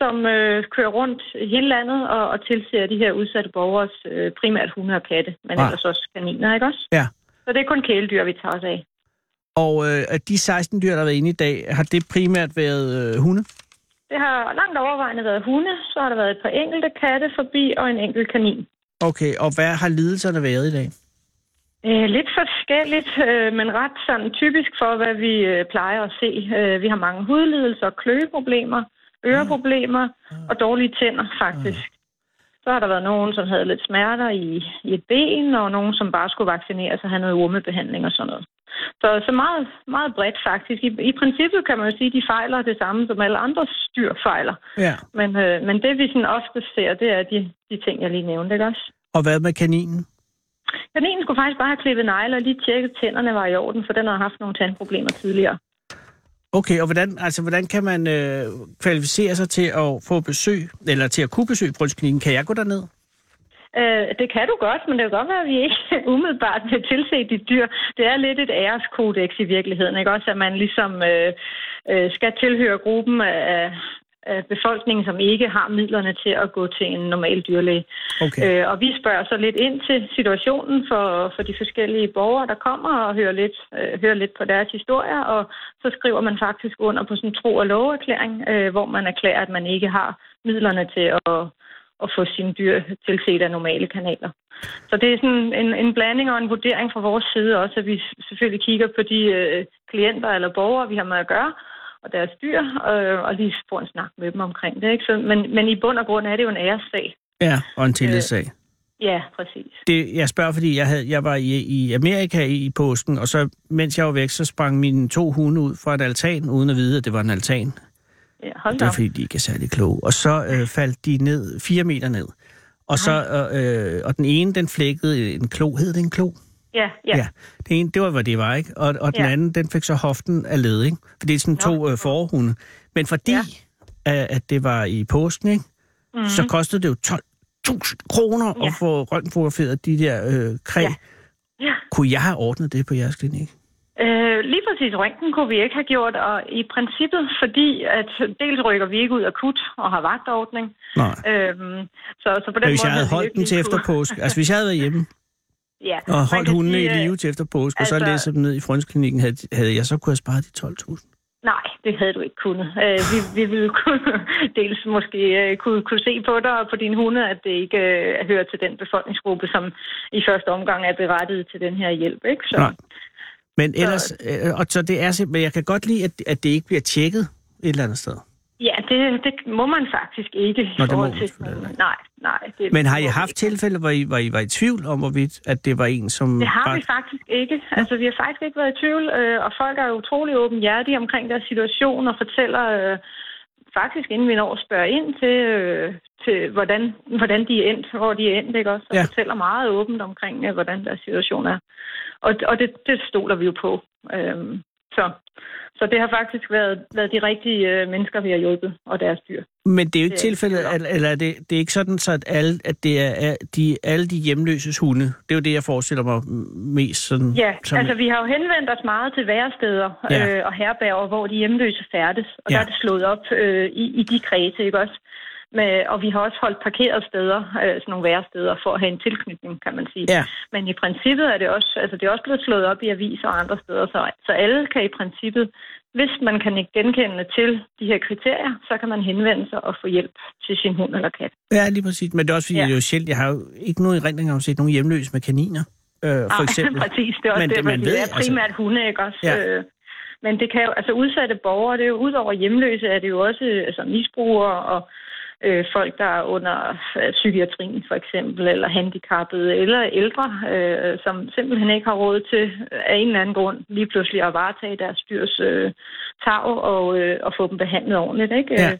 som øh, kører rundt i hele landet og, og tilser de her udsatte borgers øh, primært hunde og katte, men Ah. ellers også kaniner, ikke også? Ja. Så det er kun kæledyr, vi tager os af. Og øh, de 16 dyr, der har været inde i dag, har det primært været øh, hunde? Det har langt overvejende været hunde, så har der været et par enkelte katte forbi og en enkelt kanin. Okay, og hvad har lidelserne været i dag? Øh, lidt forskelligt, øh, men ret sådan typisk for, hvad vi øh, plejer at se. Øh, vi har mange hudlidelser, kløeproblemer, øreproblemer og dårlige tænder faktisk. Så har der været nogen, som havde lidt smerter i, i et ben, og nogen, som bare skulle vaccineres og have noget ormebehandling og sådan noget. Så, så meget, meget bredt faktisk. I, I princippet kan man jo sige, at de fejler det samme, som alle andre styr fejler. Ja. Men, øh, men det vi sådan ofte ser, det er de, de ting, jeg lige nævnte, ikke også? Og hvad med kaninen? Kaninen skulle faktisk bare have klippet negle og lige tjekket, at tænderne var i orden, for den har haft nogle tandproblemer tidligere. Okay, og hvordan, altså, hvordan kan man øh, kvalificere sig til at få besøg, eller til at kunne besøge Brundsklinikken? Kan jeg gå derned? Øh, det kan du godt, men det kan godt være, at vi ikke <laughs> umiddelbart vil tilse dit dyr. Det er lidt et æreskodex i virkeligheden, ikke også? At man ligesom øh, øh, skal tilhøre gruppen af, af befolkningen, som ikke har midlerne til at gå til en normal dyrlæge. Okay. Øh, og vi spørger så lidt ind til situationen for, for de forskellige borgere, der kommer og hører lidt, øh, hører lidt på deres historier, og så skriver man faktisk under på sådan en tro- og loveerklæring, øh, hvor man erklærer, at man ikke har midlerne til at, at få sine dyr tilset af normale kanaler. Så det er sådan en, en blanding og en vurdering fra vores side også, at vi selvfølgelig kigger på de øh, klienter eller borgere, vi har med at gøre, og deres dyr, øh, og lige får en snak med dem omkring det. Ikke? Så, men, men i bund og grund er det jo en æressag. Ja, og en tillidssag. Ja, præcis. Det, jeg spørger, fordi jeg, havde, jeg var i, i Amerika i, i påsken, og så, mens jeg var væk, så sprang mine to hunde ud fra en altan, uden at vide, at det var en altan. Ja, hold Det da var fordi, de ikke er særlig kloge. Og så øh, faldt de ned, fire meter ned. Og, så, øh, og den ene, den flækkede en klo. Hed det en klo? Ja, ja. Ja. Det ene, det var, hvad det var, ikke? Og, og den Ja. anden, den fik så hoften af led, ikke? For det er sådan Nå. to øh, forhunde. Men fordi, Ja. ja. at det var i påsken, ikke? Mm-hmm. så kostede det jo 12.000 kroner Ja. at få røntgenfotograferet de der øh, kræ. Ja. Ja. Kunne jeg have ordnet det på jeres klinik? Øh, lige præcis røntgen kunne vi ikke have gjort, og i princippet, fordi at dels rykker vi ikke ud akut og har vagtordning. Nej. Øhm, så, så på den hvis måde jeg havde holdt den til efter kunne- påske, altså hvis jeg havde været hjemme <laughs> ja, og holdt hundene sige, i øh, live til efter påske, og så altså- læste dem ned i frønsklinikken, havde, havde jeg så kunne have sparet de 12.000. Nej, det havde du ikke kunnet. Øh, vi, vi ville kunne, <laughs> dels måske øh, kunne, kunne se på dig og på dine hunde, at det ikke øh, hører til den befolkningsgruppe, som i første omgang er berettiget til den her hjælp. Ikke? Så, Nej. Men ellers, øh, og så det er simpelthen, jeg kan godt lide, at, at det ikke bliver tjekket et eller andet sted. Ja, det, det må man faktisk ikke. Nå, det må man til- ikke. Nej, nej. Det, Men har I haft ikke. tilfælde, hvor I, hvor I var i tvivl om, hvorvidt at det var en, som... Det har bare- vi faktisk ikke. Altså, vi har faktisk ikke været i tvivl, øh, og folk er utrolig åbenhjertige omkring deres situation og fortæller øh, faktisk, inden vi når at spørge ind til, øh, til hvordan, hvordan de er endt, hvor de er endt, ikke også? Og ja. fortæller meget åbent omkring, øh, hvordan deres situation er. Og, og det, det stoler vi jo på. Øhm, så, så det har faktisk været, været de rigtige øh, mennesker, vi har hjulpet, og deres dyr. Men det er jo ikke Det er tilfældet, eller, er det, det er ikke sådan, så at, alle, at det er, de, alle de hjemløses hunde. Det er jo det, jeg forestiller mig mest sådan... Ja, som, altså vi har jo henvendt os meget til væresteder Ja. øh, og herberger, hvor de hjemløse færdes, og ja. der er det slået op øh, i, i de kredse, ikke også? Med, og vi har også holdt parkeret steder, øh, sådan nogle væresteder, for at have en tilknytning, kan man sige. Ja. Men i princippet er det også, altså det er også blevet slået op i aviser og andre steder, så, så alle kan i princippet, hvis man kan ikke genkende til de her kriterier, så kan man henvende sig og få hjælp til sin hund eller kat. Ja, lige præcis. Men det er også fordi, ja. Det er jo sjældent, jeg har jo ikke nogen erindring om at set nogen hjemløse med kaniner, øh, for Ah, <laughs> eksempel. præcis, det er også Men det- man det, ved, det er altså- primært hunde, ikke også? Ja. Øh, men det kan jo, altså udsatte borgere, det er jo ud over hjemløse, er det jo også altså, misbrugere og øh, folk, der er under øh, psykiatrien for eksempel, eller handicappede, eller ældre, øh, som simpelthen ikke har råd til øh, af en eller anden grund lige pludselig at varetage deres dyrs øh, tag og, øh, og få dem behandlet ordentligt. Ikke? Ja.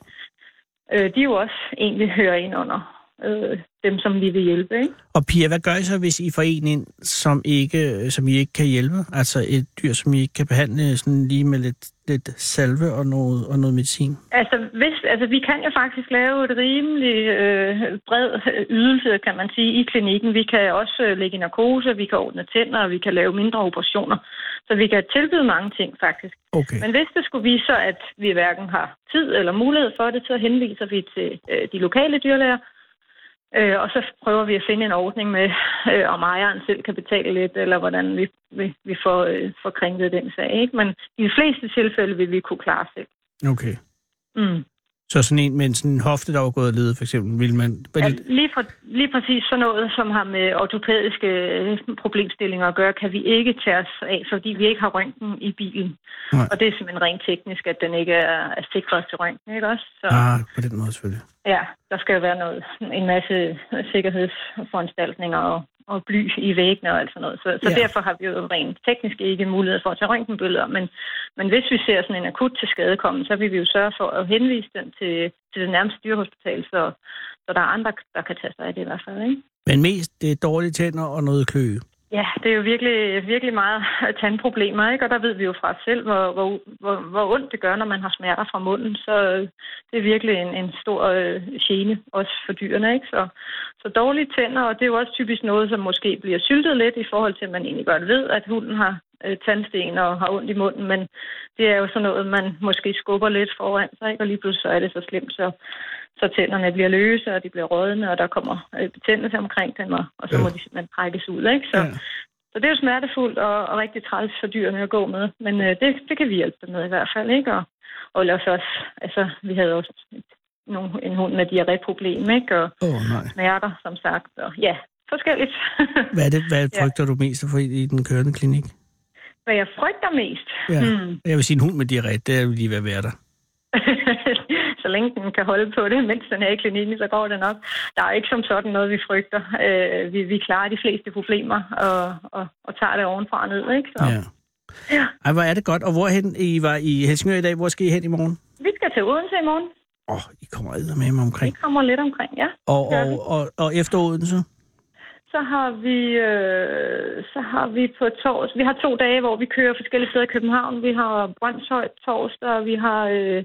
Øh, øh, de er jo også egentlig hører ind under øh, dem, som vi vil hjælpe. Ikke? Og Pia, hvad gør I så, hvis I får en ind, som, ikke, som I ikke kan hjælpe? Altså et dyr, som I ikke kan behandle sådan lige med lidt, lidt salve og noget, og noget medicin? Altså, hvis, altså, vi kan jo faktisk lave et rimelig øh, bred ydelse, kan man sige, i klinikken. Vi kan også øh, lægge narkose, vi kan ordne tænder, og vi kan lave mindre operationer. Så vi kan tilbyde mange ting, faktisk. Okay. Men hvis det skulle vise sig, at vi hverken har tid eller mulighed for det, så henviser vi til øh, de lokale dyrlæger. Øh, og så prøver vi at finde en ordning med, øh, om ejeren selv kan betale lidt, eller hvordan vi, vi, vi får, øh, får kringet den sag. Ikke? Men i de fleste tilfælde vil vi kunne klare selv. Okay. Mm. Så sådan en med sådan en hofte, der var gået af lede, for eksempel, vil man... Ja, lige, for, lige præcis sådan noget, som har med ortopædiske øh, problemstillinger at gøre, kan vi ikke tage os af, fordi vi ikke har røntgen i bilen. Nej. Og det er simpelthen rent teknisk, at den ikke er, er sikret til røntgen, ikke også? Så Ah, på den måde selvfølgelig. ja, der skal jo være noget, en masse sikkerhedsforanstaltninger og, og bly i væggene og alt sådan noget. Så, så Ja. derfor har vi jo rent teknisk ikke mulighed for at tage røntgenbilleder. Men, men hvis vi ser sådan en akut til skadekommen, så vil vi jo sørge for at henvise den til, til det nærmeste dyrehospital, så, så der er andre, der kan tage sig af det i hvert fald. Ikke? Men mest det er dårlige tænder og noget kløe. Ja, det er jo virkelig, virkelig meget tandproblemer, ikke? Og der ved vi jo fra os selv, hvor, hvor, hvor, hvor ondt det gør, når man har smerter fra munden. Så øh, det er virkelig en, en stor øh, gene, også for dyrene, ikke? Så, så dårlige tænder, og det er jo også typisk noget, som måske bliver syltet lidt i forhold til, at man egentlig godt ved, at hunden har øh, tandsten og har ondt i munden, men det er jo sådan noget, man måske skubber lidt foran sig, ikke? Og lige pludselig så er det så slemt, så, så tænderne bliver løse, og de bliver rådne, og der kommer øh, betændelse omkring dem, og, og så må de simpelthen trækkes ud, ikke? Så, Ja. så det er jo smertefuldt og, og rigtig træls for dyrene at gå med, men øh, det, det kan vi hjælpe dem med i hvert fald, ikke? Og, og ellers også, altså, vi havde også et, nogle, en hund med diarréproblem, ikke? Og oh, nej. smerter, som sagt, og ja, forskelligt. Hvad er det, hvad <laughs> Ja. frygter du mest få i i den kørende klinik? Hvad jeg frygter mest? Ja. Hmm. Jeg vil sige, en hund med diarré, det er jo lige være der. <laughs> så længe den kan holde på det, mens den er i klinikken, så går det nok. Der er ikke som sådan noget, vi frygter. Øh, vi, vi klarer de fleste problemer og, og, og tager det ovenfra og ned, ikke? Så, Ja. Ej, hvor er det godt. Og hvorhen I var i Helsingør i dag? Hvor skal I hen i morgen? Vi skal til Odense i morgen. Åh, oh, I kommer med mig Vi omkring. kommer lidt omkring, ja. Og, og, vi. og, og efter Odense? Så har vi, øh, så har vi på tors. Vi har to dage, hvor vi kører forskellige steder i København. Vi har Brøndshøj torsdag, og vi har øh,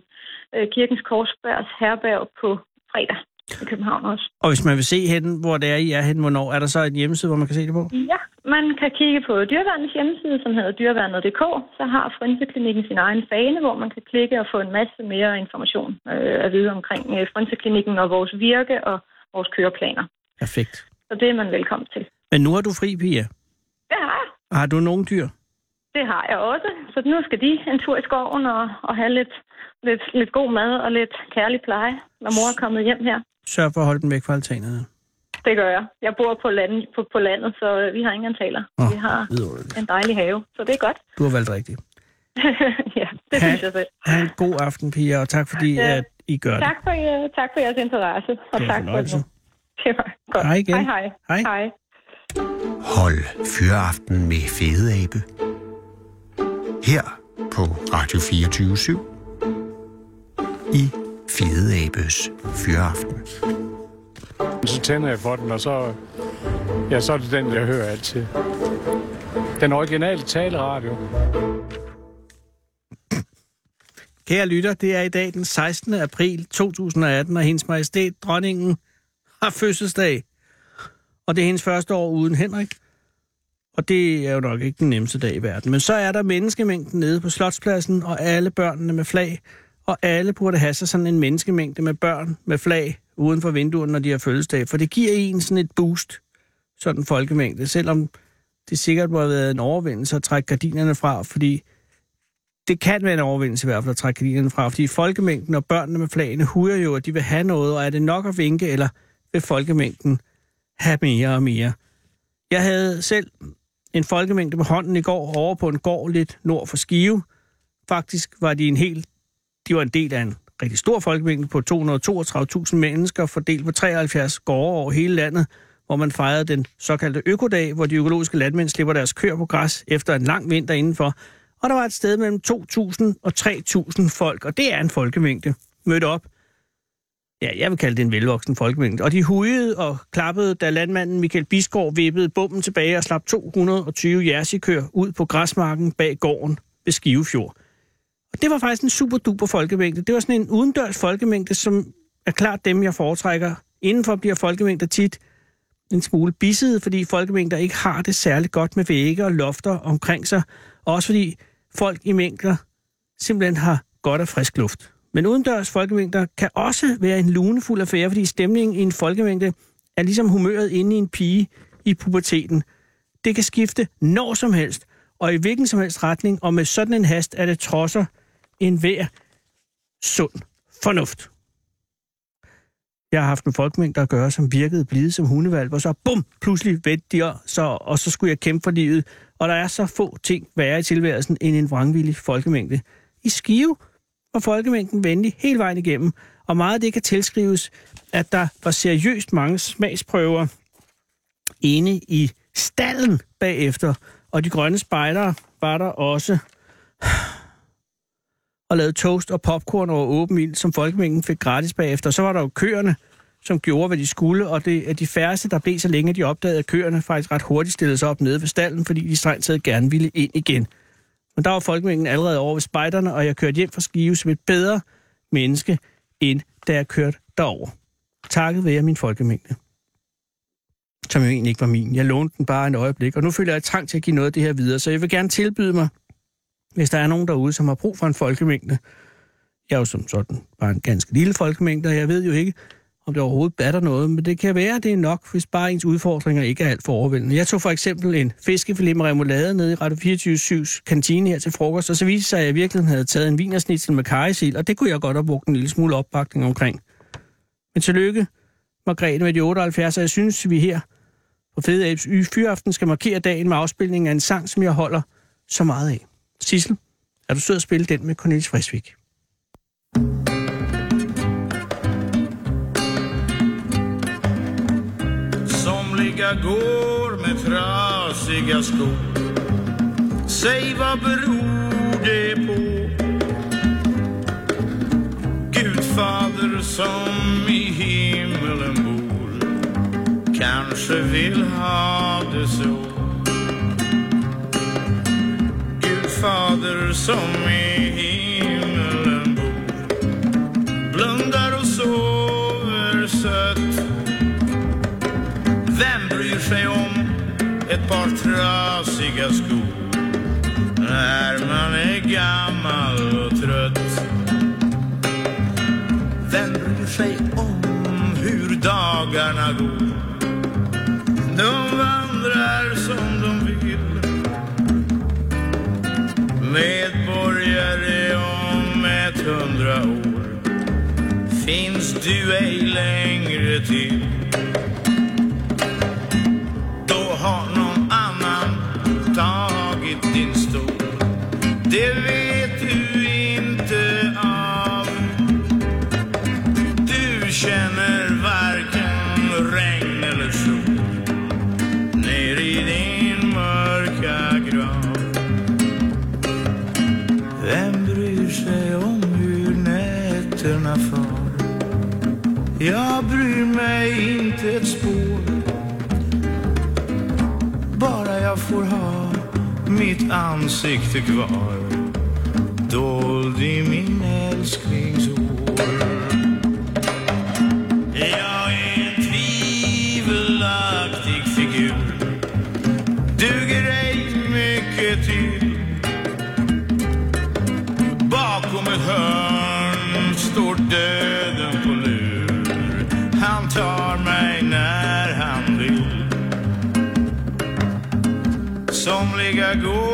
øh, Kirkens Korsbergs herberg på fredag i København også. Og hvis man vil se henne, hvor det er, I er henne, hvornår, er der så en hjemmeside, hvor man kan se det på? Ja, man kan kigge på Dyreværnets hjemmeside, som hedder dyreværnet.dk. Så har Frynseklinikken sin egen fane, hvor man kan klikke og få en masse mere information øh, at vide omkring øh, Frynseklinikken og vores virke og vores køreplaner. Perfekt. Så det er man velkommen til. Men nu har du fri, Pia. Det har jeg. Har du nogen dyr? Det har jeg også. Så nu skal de en tur i skoven og, og have lidt, lidt, lidt god mad og lidt kærlig pleje, når mor er kommet hjem her. Sørg for at holde dem væk fra altanerne. Det gør jeg. Jeg bor på, land, på, på landet, så vi har ingen taler. Åh, Vi har vidunderligt. en dejlig have, så det er godt. Du har valgt rigtigt. <laughs> ja, det Ha- synes jeg selv. Ha' en god aften, Pia, og tak fordi, Ja. at I gør det. Tak for, øh, tak for jeres interesse, og Det tak for det. <laughs> Det var godt. Hej igen. Hej, hej. Hej. hej. Hold Fyraften med Fede Abe. Her på Radio 24 i Fede Abes Fyraften. Så tænder jeg for den, og så, ja, så er det den, jeg hører altid. Den originale taleradio. Kære lytter, det er i dag den 16. april 2018, og hendes majestæt, dronningen, har fødselsdag. Og det er hendes første år uden Henrik. Og det er jo nok ikke den nemmeste dag i verden. Men så er der menneskemængden nede på Slotspladsen, og alle børnene med flag. Og alle burde have sig sådan en menneskemængde med børn med flag uden for vinduerne, når de har fødselsdag. For det giver en sådan et boost, sådan en folkemængde. Selvom det sikkert må have været en overvindelse at trække gardinerne fra, fordi det kan være en overvindelse i hvert fald at trække gardinerne fra, fordi folkemængden og børnene med flagene huger jo, at de vil have noget, og er det nok at vinke, eller vil folkemængden have mere og mere? Jeg havde selv en folkemængde på hånden i går over på en gård lidt nord for Skive. Faktisk var de en helt, de var en del af en rigtig stor folkemængde på 232.000 mennesker, fordelt på 73 gårde over hele landet, hvor man fejrede den såkaldte økodag, hvor de økologiske landmænd slipper deres køer på græs efter en lang vinter indenfor. Og der var et sted mellem 2.000 og 3.000 folk, og det er en folkemængde, mødt op. Ja, jeg vil kalde det en velvoksen folkemængde. Og de hujede og klappede, da landmanden Michael Bisgaard vippede bomben tilbage og slap 220 jersikør ud på græsmarken bag gården ved Skivefjord. Og det var faktisk en super duper folkemængde. Det var sådan en udendørs folkemængde, som er klart dem, jeg foretrækker. Indenfor bliver folkemængder tit en smule bissede, fordi folkemængder ikke har det særligt godt med vægge og lofter omkring sig. Og også fordi folk i mængder simpelthen har godt af frisk luft. Men udendørs folkemængder kan også være en lunefuld affære, fordi stemningen i en folkemængde er ligesom humøret inde i en pige i puberteten. Det kan skifte når som helst, og i hvilken som helst retning, og med sådan en hast er det trodser en hver sund fornuft. Jeg har haft en folkemængde at gøre, som virkede blide som hundevalg, og så bum, pludselig vendte de, og så, og så skulle jeg kæmpe for livet. Og der er så få ting værre i tilværelsen end en vrangvillig folkemængde. I Skive var folkemængden venlig hele vejen igennem, og meget af det kan tilskrives, at der var seriøst mange smagsprøver inde i stallen bagefter, og de grønne spejdere var der også og lavede toast og popcorn over åben ild, som folkemængden fik gratis bagefter. Så var der jo køerne, som gjorde, hvad de skulle, og det er de færreste, der blev så længe, de opdagede, at køerne faktisk ret hurtigt stillede sig op nede ved stallen, fordi de strengt taget gerne ville ind igen. Men der var folkemængden allerede over ved spejderne, og jeg kørte hjem fra Skive som et bedre menneske, end da jeg kørte derover. Takket være min folkemængde. Som jo egentlig ikke var min. Jeg lånte den bare en øjeblik, og nu føler jeg trang til at give noget af det her videre, så jeg vil gerne tilbyde mig, hvis der er nogen derude, som har brug for en folkemængde. Jeg er jo som sådan bare en ganske lille folkemængde, og jeg ved jo ikke, om det overhovedet batter noget, men det kan være, at det er nok, hvis bare ens udfordringer ikke er alt for overvældende. Jeg tog for eksempel en fiskefilet med remoulade nede i Radio 24 kantine her til frokost, og så viste sig, at jeg virkelig havde taget en vinersnitsel med karisil, og det kunne jeg godt have brugt en lille smule opbakning omkring. Men tillykke, Margrethe med de 78, og jeg synes, vi her på Fede Abes Y Fyraften skal markere dagen med afspilningen af en sang, som jeg holder så meget af. Sissel, er du sød at spille den med Cornelis Frisvik? Somliga går med trasiga skor. Säg vad beror det på? Fader som i himmelen bor. Kanske vill ha det så. Gud Fader som i ett trasiga skor när man är gammal och trött vem bryr sig om hur dagarna går? De vandrar som de vill. Medborgare om ett hundra år finns du ej längre till. Det vet du inte av. Du känner varken regn eller sol ner i din mörka grav. Vem bryr sig om hur nätterna far? Jag bryr mig inte ett spår. Bara jag får ha mitt ansikte kvar dold i min älsklingshår. Jag är en tvivelaktig figur. Duger ej mycket till Bakom ett hörn står döden på lur. Han tar mig när han vill Somliga går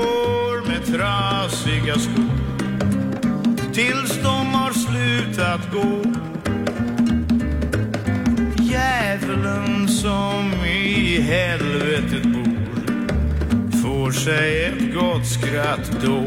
tills de har slutat gå. Djävulen som i helvetet bor får sig ett gott skratt då.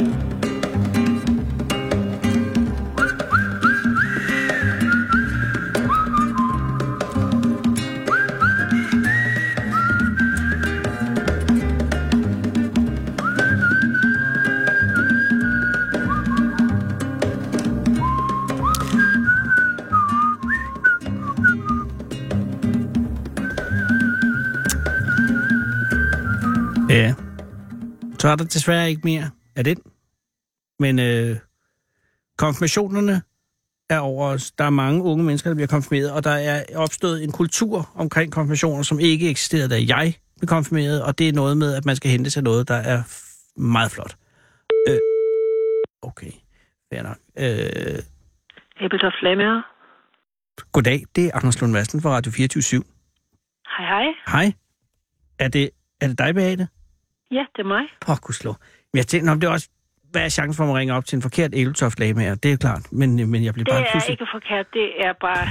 Så er der desværre ikke mere af den. Men øh, konfirmationerne er over os. Der er mange unge mennesker, der bliver konfirmeret, og der er opstået en kultur omkring konfirmationer, som ikke eksisterede, da jeg blev konfirmeret, og det er noget med, at man skal hente sig noget, der er meget flot. Øh, okay, fair nok. Øh, Æbeltoft Flammer. goddag, det er Anders Lund Madsen fra Radio 24 Hej, hej. Hej. Er det, er det dig, Beate? Ja, det er mig. Åh, oh. Men jeg tænkte, om det er også, hvad er chancen for, at man ringer op til en forkert Æbeltoft lagmager? Det er klart, men, men jeg bliver Det bare er pludselig... ikke forkert. Det er bare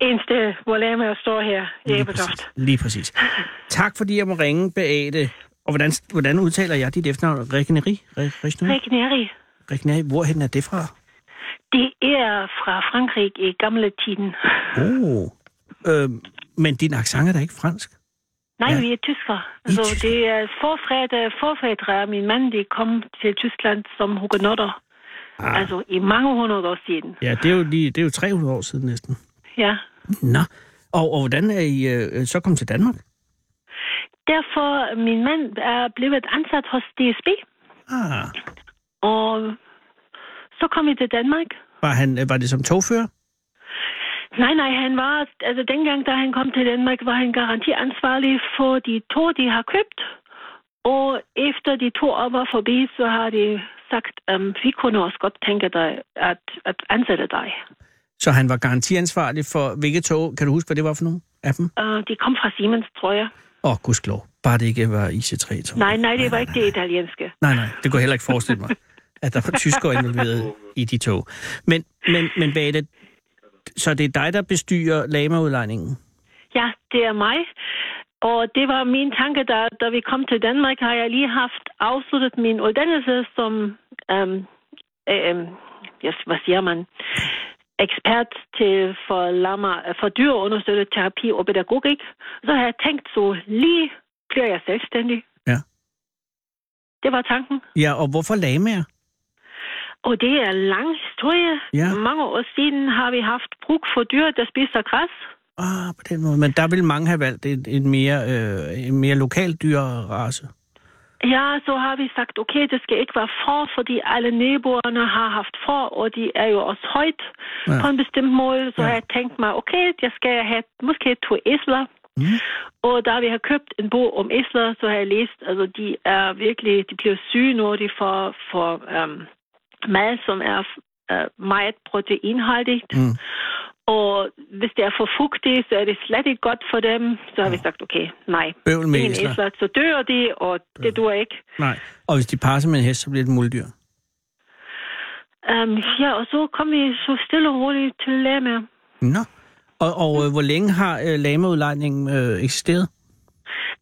eneste, hvor Lamager står her i Lige præcis. Lige præcis. <laughs> Tak fordi jeg må ringe, Beate. Og hvordan, hvordan udtaler jeg dit efternavn? Regneri? Regneri. Regneri. Hvorhen er det fra? Det er fra Frankrig i gamle tiden. Oh. Øh, men din accent er da ikke fransk? Nej, Ja. vi er tyskere. Altså, det er forfædre, forfædre af min mand, de kom til Tyskland som hugenotter. Ah. Altså i mange hundrede år siden. Ja, det er jo, lige, det er jo 300 år siden næsten. Ja. Nå. Og, og hvordan er I øh, så kommet til Danmark? Derfor min mand er blevet ansat hos DSB. Ah. Og så kom vi til Danmark. Var, han, øh, var det som togfører? Nej, nej, han var, altså dengang, da han kom til Danmark, var han garantiansvarlig for de to, de har købt. Og efter de to år var forbi, så har de sagt, um, vi kunne også godt tænke dig at, at ansætte dig. Så han var garantiansvarlig for hvilke tog? Kan du huske, hvad det var for nogle af dem? Uh, de kom fra Siemens, tror jeg. Åh, oh, gudskelov. Bare det ikke var IC3-tog. Nej, nej, det var ikke det italienske. Nej, nej, det kunne jeg heller ikke forestille mig, at der var tyskere involveret i de tog. Men, men, men Bate, så det er dig, der bestyrer lamaudlejningen? Ja, det er mig. Og det var min tanke, da, da vi kom til Danmark, har jeg lige haft afsluttet min uddannelse som, øhm, øhm, yes, hvad siger man, ekspert til for, lama, for dyreunderstøttet terapi og pædagogik. Så har jeg tænkt, så lige bliver jeg selvstændig. Ja. Det var tanken. Ja, og hvorfor lamaer? Og det er en lang historie. Ja. Mange år siden har vi haft brug for dyr, der spiser græs. Ah, på den måde. Men der vil mange have valgt en, en, mere, øh, en mere lokal dyrerace. Ja, så har vi sagt, okay, det skal ikke være for, fordi alle naboerne har haft for, og de er jo også højt Ja. på en bestemt måde. Så Ja. har jeg tænkt mig, okay, jeg skal have måske to æsler. Mm. Og da vi har købt en bog om æsler, så har jeg læst, altså de er virkelig, de bliver syge, når de får, får um, mad, som er uh, meget proteinholdigt. Mm. Og hvis det er for fugtigt, så er det slet ikke godt for dem. Så har vi sagt, okay, nej. Bøvl med æsler. så dør de, og det dur ikke. Nej. Og hvis de passer med en hest, så bliver det et muldyr. Um, ja, og så kom vi så stille og roligt til Lama. Nå. Og, og øh, hvor længe har øh, lamaudlejningen øh, eksisteret?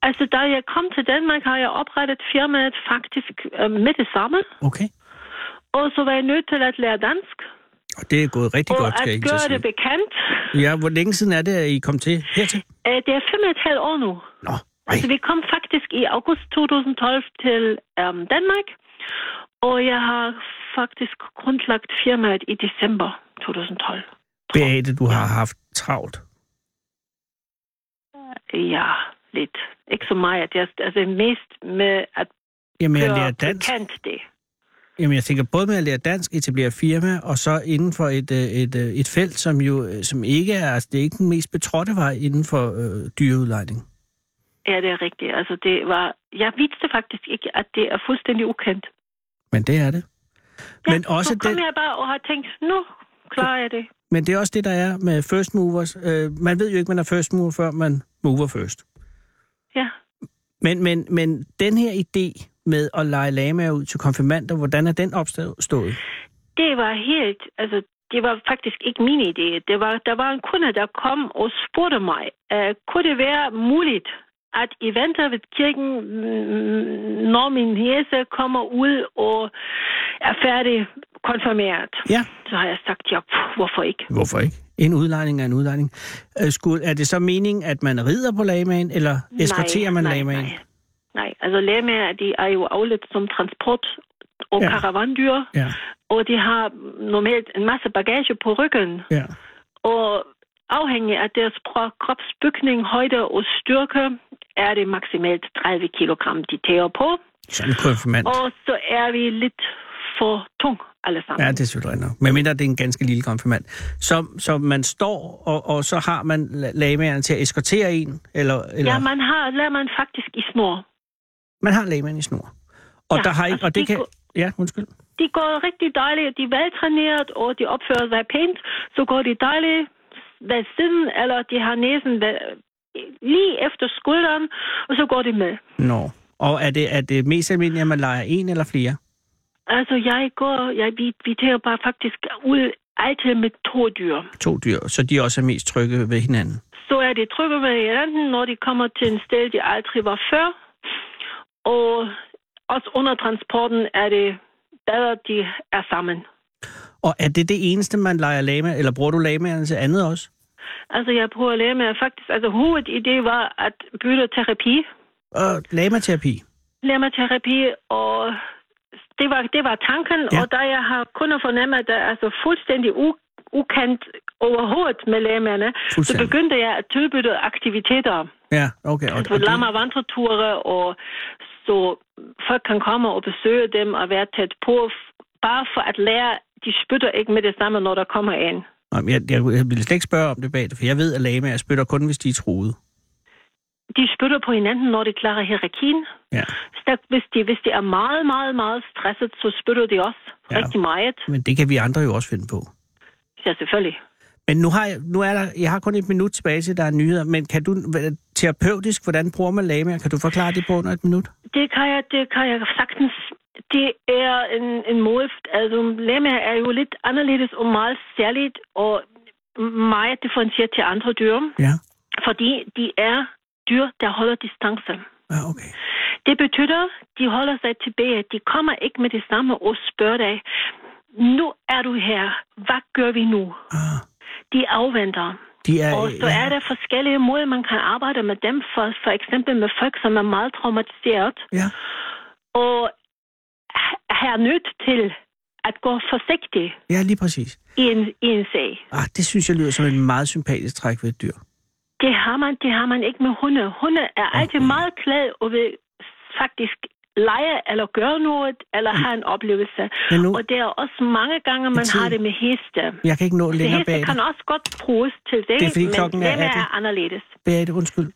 Altså, da jeg kom til Danmark, har jeg oprettet firmaet faktisk øh, med det samme. Okay. Og så var jeg nødt til at lære dansk. Og det er gået rigtig og godt, skal jeg at ikke gøre det bekendt. Ja, hvor længe siden er det, at I kom til hertil? Øh, det er fem og et halvt år nu. Nå, Altså, vi kom faktisk i august 2012 til øhm, Danmark. Og jeg har faktisk grundlagt firmaet i december 2012. Beate, du har haft travlt. Ja, lidt. Ikke så meget. Jeg, altså mest med at Jamen, jeg lærer dansk. bekendt det. Jamen, jeg tænker både med at lære dansk, etablere firma, og så inden for et, øh, et, øh, et felt, som jo øh, som ikke er, altså det er ikke den mest betrådte vej inden for øh, dyreudlejning. Ja, det er rigtigt. Altså, det var... Jeg vidste faktisk ikke, at det er fuldstændig ukendt. Men det er det. Ja, Men også så kom den- jeg bare og har tænkt, nu klarer jeg det. Men det er også det, der er med first movers. Øh, man ved jo ikke, man er first mover, før man mover først. Ja. Men, men, men den her idé med at lege lamaer ud til konfirmander, hvordan er den opstået? Det var helt... Altså, det var faktisk ikke min idé. Det var, der var en kunde, der kom og spurgte mig, uh, kunne det være muligt, at I venter ved kirken, mm, når min hæse kommer ud og er færdig konfirmeret. Ja. Så har jeg sagt, ja, pff, hvorfor ikke? Hvorfor ikke? En udlejning er en udlejning. Øh, skulle, er det så meningen, at man rider på lamaen, eller eskorterer man nej, lamaen? Nej, nej. Altså lamaer, de er jo afledt som transport- og Ja. karavandyr, Ja, og de har normalt en masse bagage på ryggen. ja. Og afhængig af deres kropsbygning, højde og styrke, er det maksimalt 30 kg, de tager på. Sådan konfirmand. Og så er vi lidt for tung alle sammen. Ja, det er selvfølgelig nok. Men mindre det er en ganske lille konfirmand. Så, så man står, og, og så har man la- lamaerne til at eskortere en? Eller, eller? Ja, man har, lader man faktisk i snor. Man har lamaen i snor. Og, Ja, der har ikke, altså, og det de kan... går- Ja, undskyld. De går rigtig dejligt, de er veltræneret, og de opfører sig pænt. Så går de dejligt ved siden, eller de har næsen ved, lige efter skulderen, og så går de med. Nå. Og er det, er det mest almindeligt, at man leger en eller flere? Altså, jeg går, jeg, vi, vi tager bare faktisk ud altid med to dyr. To dyr, så de også er mest trygge ved hinanden. Så er det trygge ved hinanden, når de kommer til en sted, de aldrig var før. Og også under transporten er det bedre, de er sammen. Og er det det eneste, man leger lama, eller bruger du lamaerne til andet også? Altså, jeg prøver at lære med faktisk... Altså, hovedidé var at bytte terapi. Og lamaterapi? Lemmaterapi, og det var, det var tanken. Ja. Og da jeg har kunnet fornemme, at det er altså fuldstændig u- ukendt overhovedet med lægerne, så begyndte jeg at tilbyde aktiviteter. Ja, okay. Og, Altså og lammer vandreture, og så folk kan komme og besøge dem og være tæt på, bare for at lære, de spytter ikke med det samme, når der kommer en. Jeg, jeg, jeg ville slet ikke spørge om det bag for jeg ved, at lamaer spytter kun, hvis de er truede. De spytter på hinanden, når de klarer hierarkien. Ja. Så Hvis de, hvis de er meget, meget, meget stresset, så spytter de også ja. rigtig meget. Men det kan vi andre jo også finde på. Ja, selvfølgelig. Men nu har jeg, nu er der, jeg har kun et minut tilbage til, der er nyheder, men kan du terapeutisk, hvordan bruger man lamaer? Kan du forklare det på under et minut? Det kan jeg, det kan jeg sagtens. Det er en, en måde, altså lemmer er jo lidt anderledes og meget særligt og meget differentieret til andre dyr, Ja. fordi de er dyr, der holder distance. Ja, okay. Det betyder, de holder sig tilbage. De kommer ikke med det samme og spørger dig, nu er du her, hvad gør vi nu? Ah, De afventer. de er, Og så ja, er der forskellige måder, man kan arbejde med dem. For, for eksempel med folk, som er meget traumatiseret. Ja. Og har nødt til at gå forsigtigt Ja, lige præcis. i en, i en sag. Ah, det synes jeg lyder som en meget sympatisk træk ved et dyr. Det har man, det har man ikke med hunde. Hunde er altid meget glade og vil faktisk lege eller gøre noget, eller have en oplevelse. Men nu- Og det er også mange gange, man har det med heste. Jeg kan ikke nå længere bag kan også godt bruges til det, Det er fordi men klokken er er 18. anderledes. Beate, undskyld.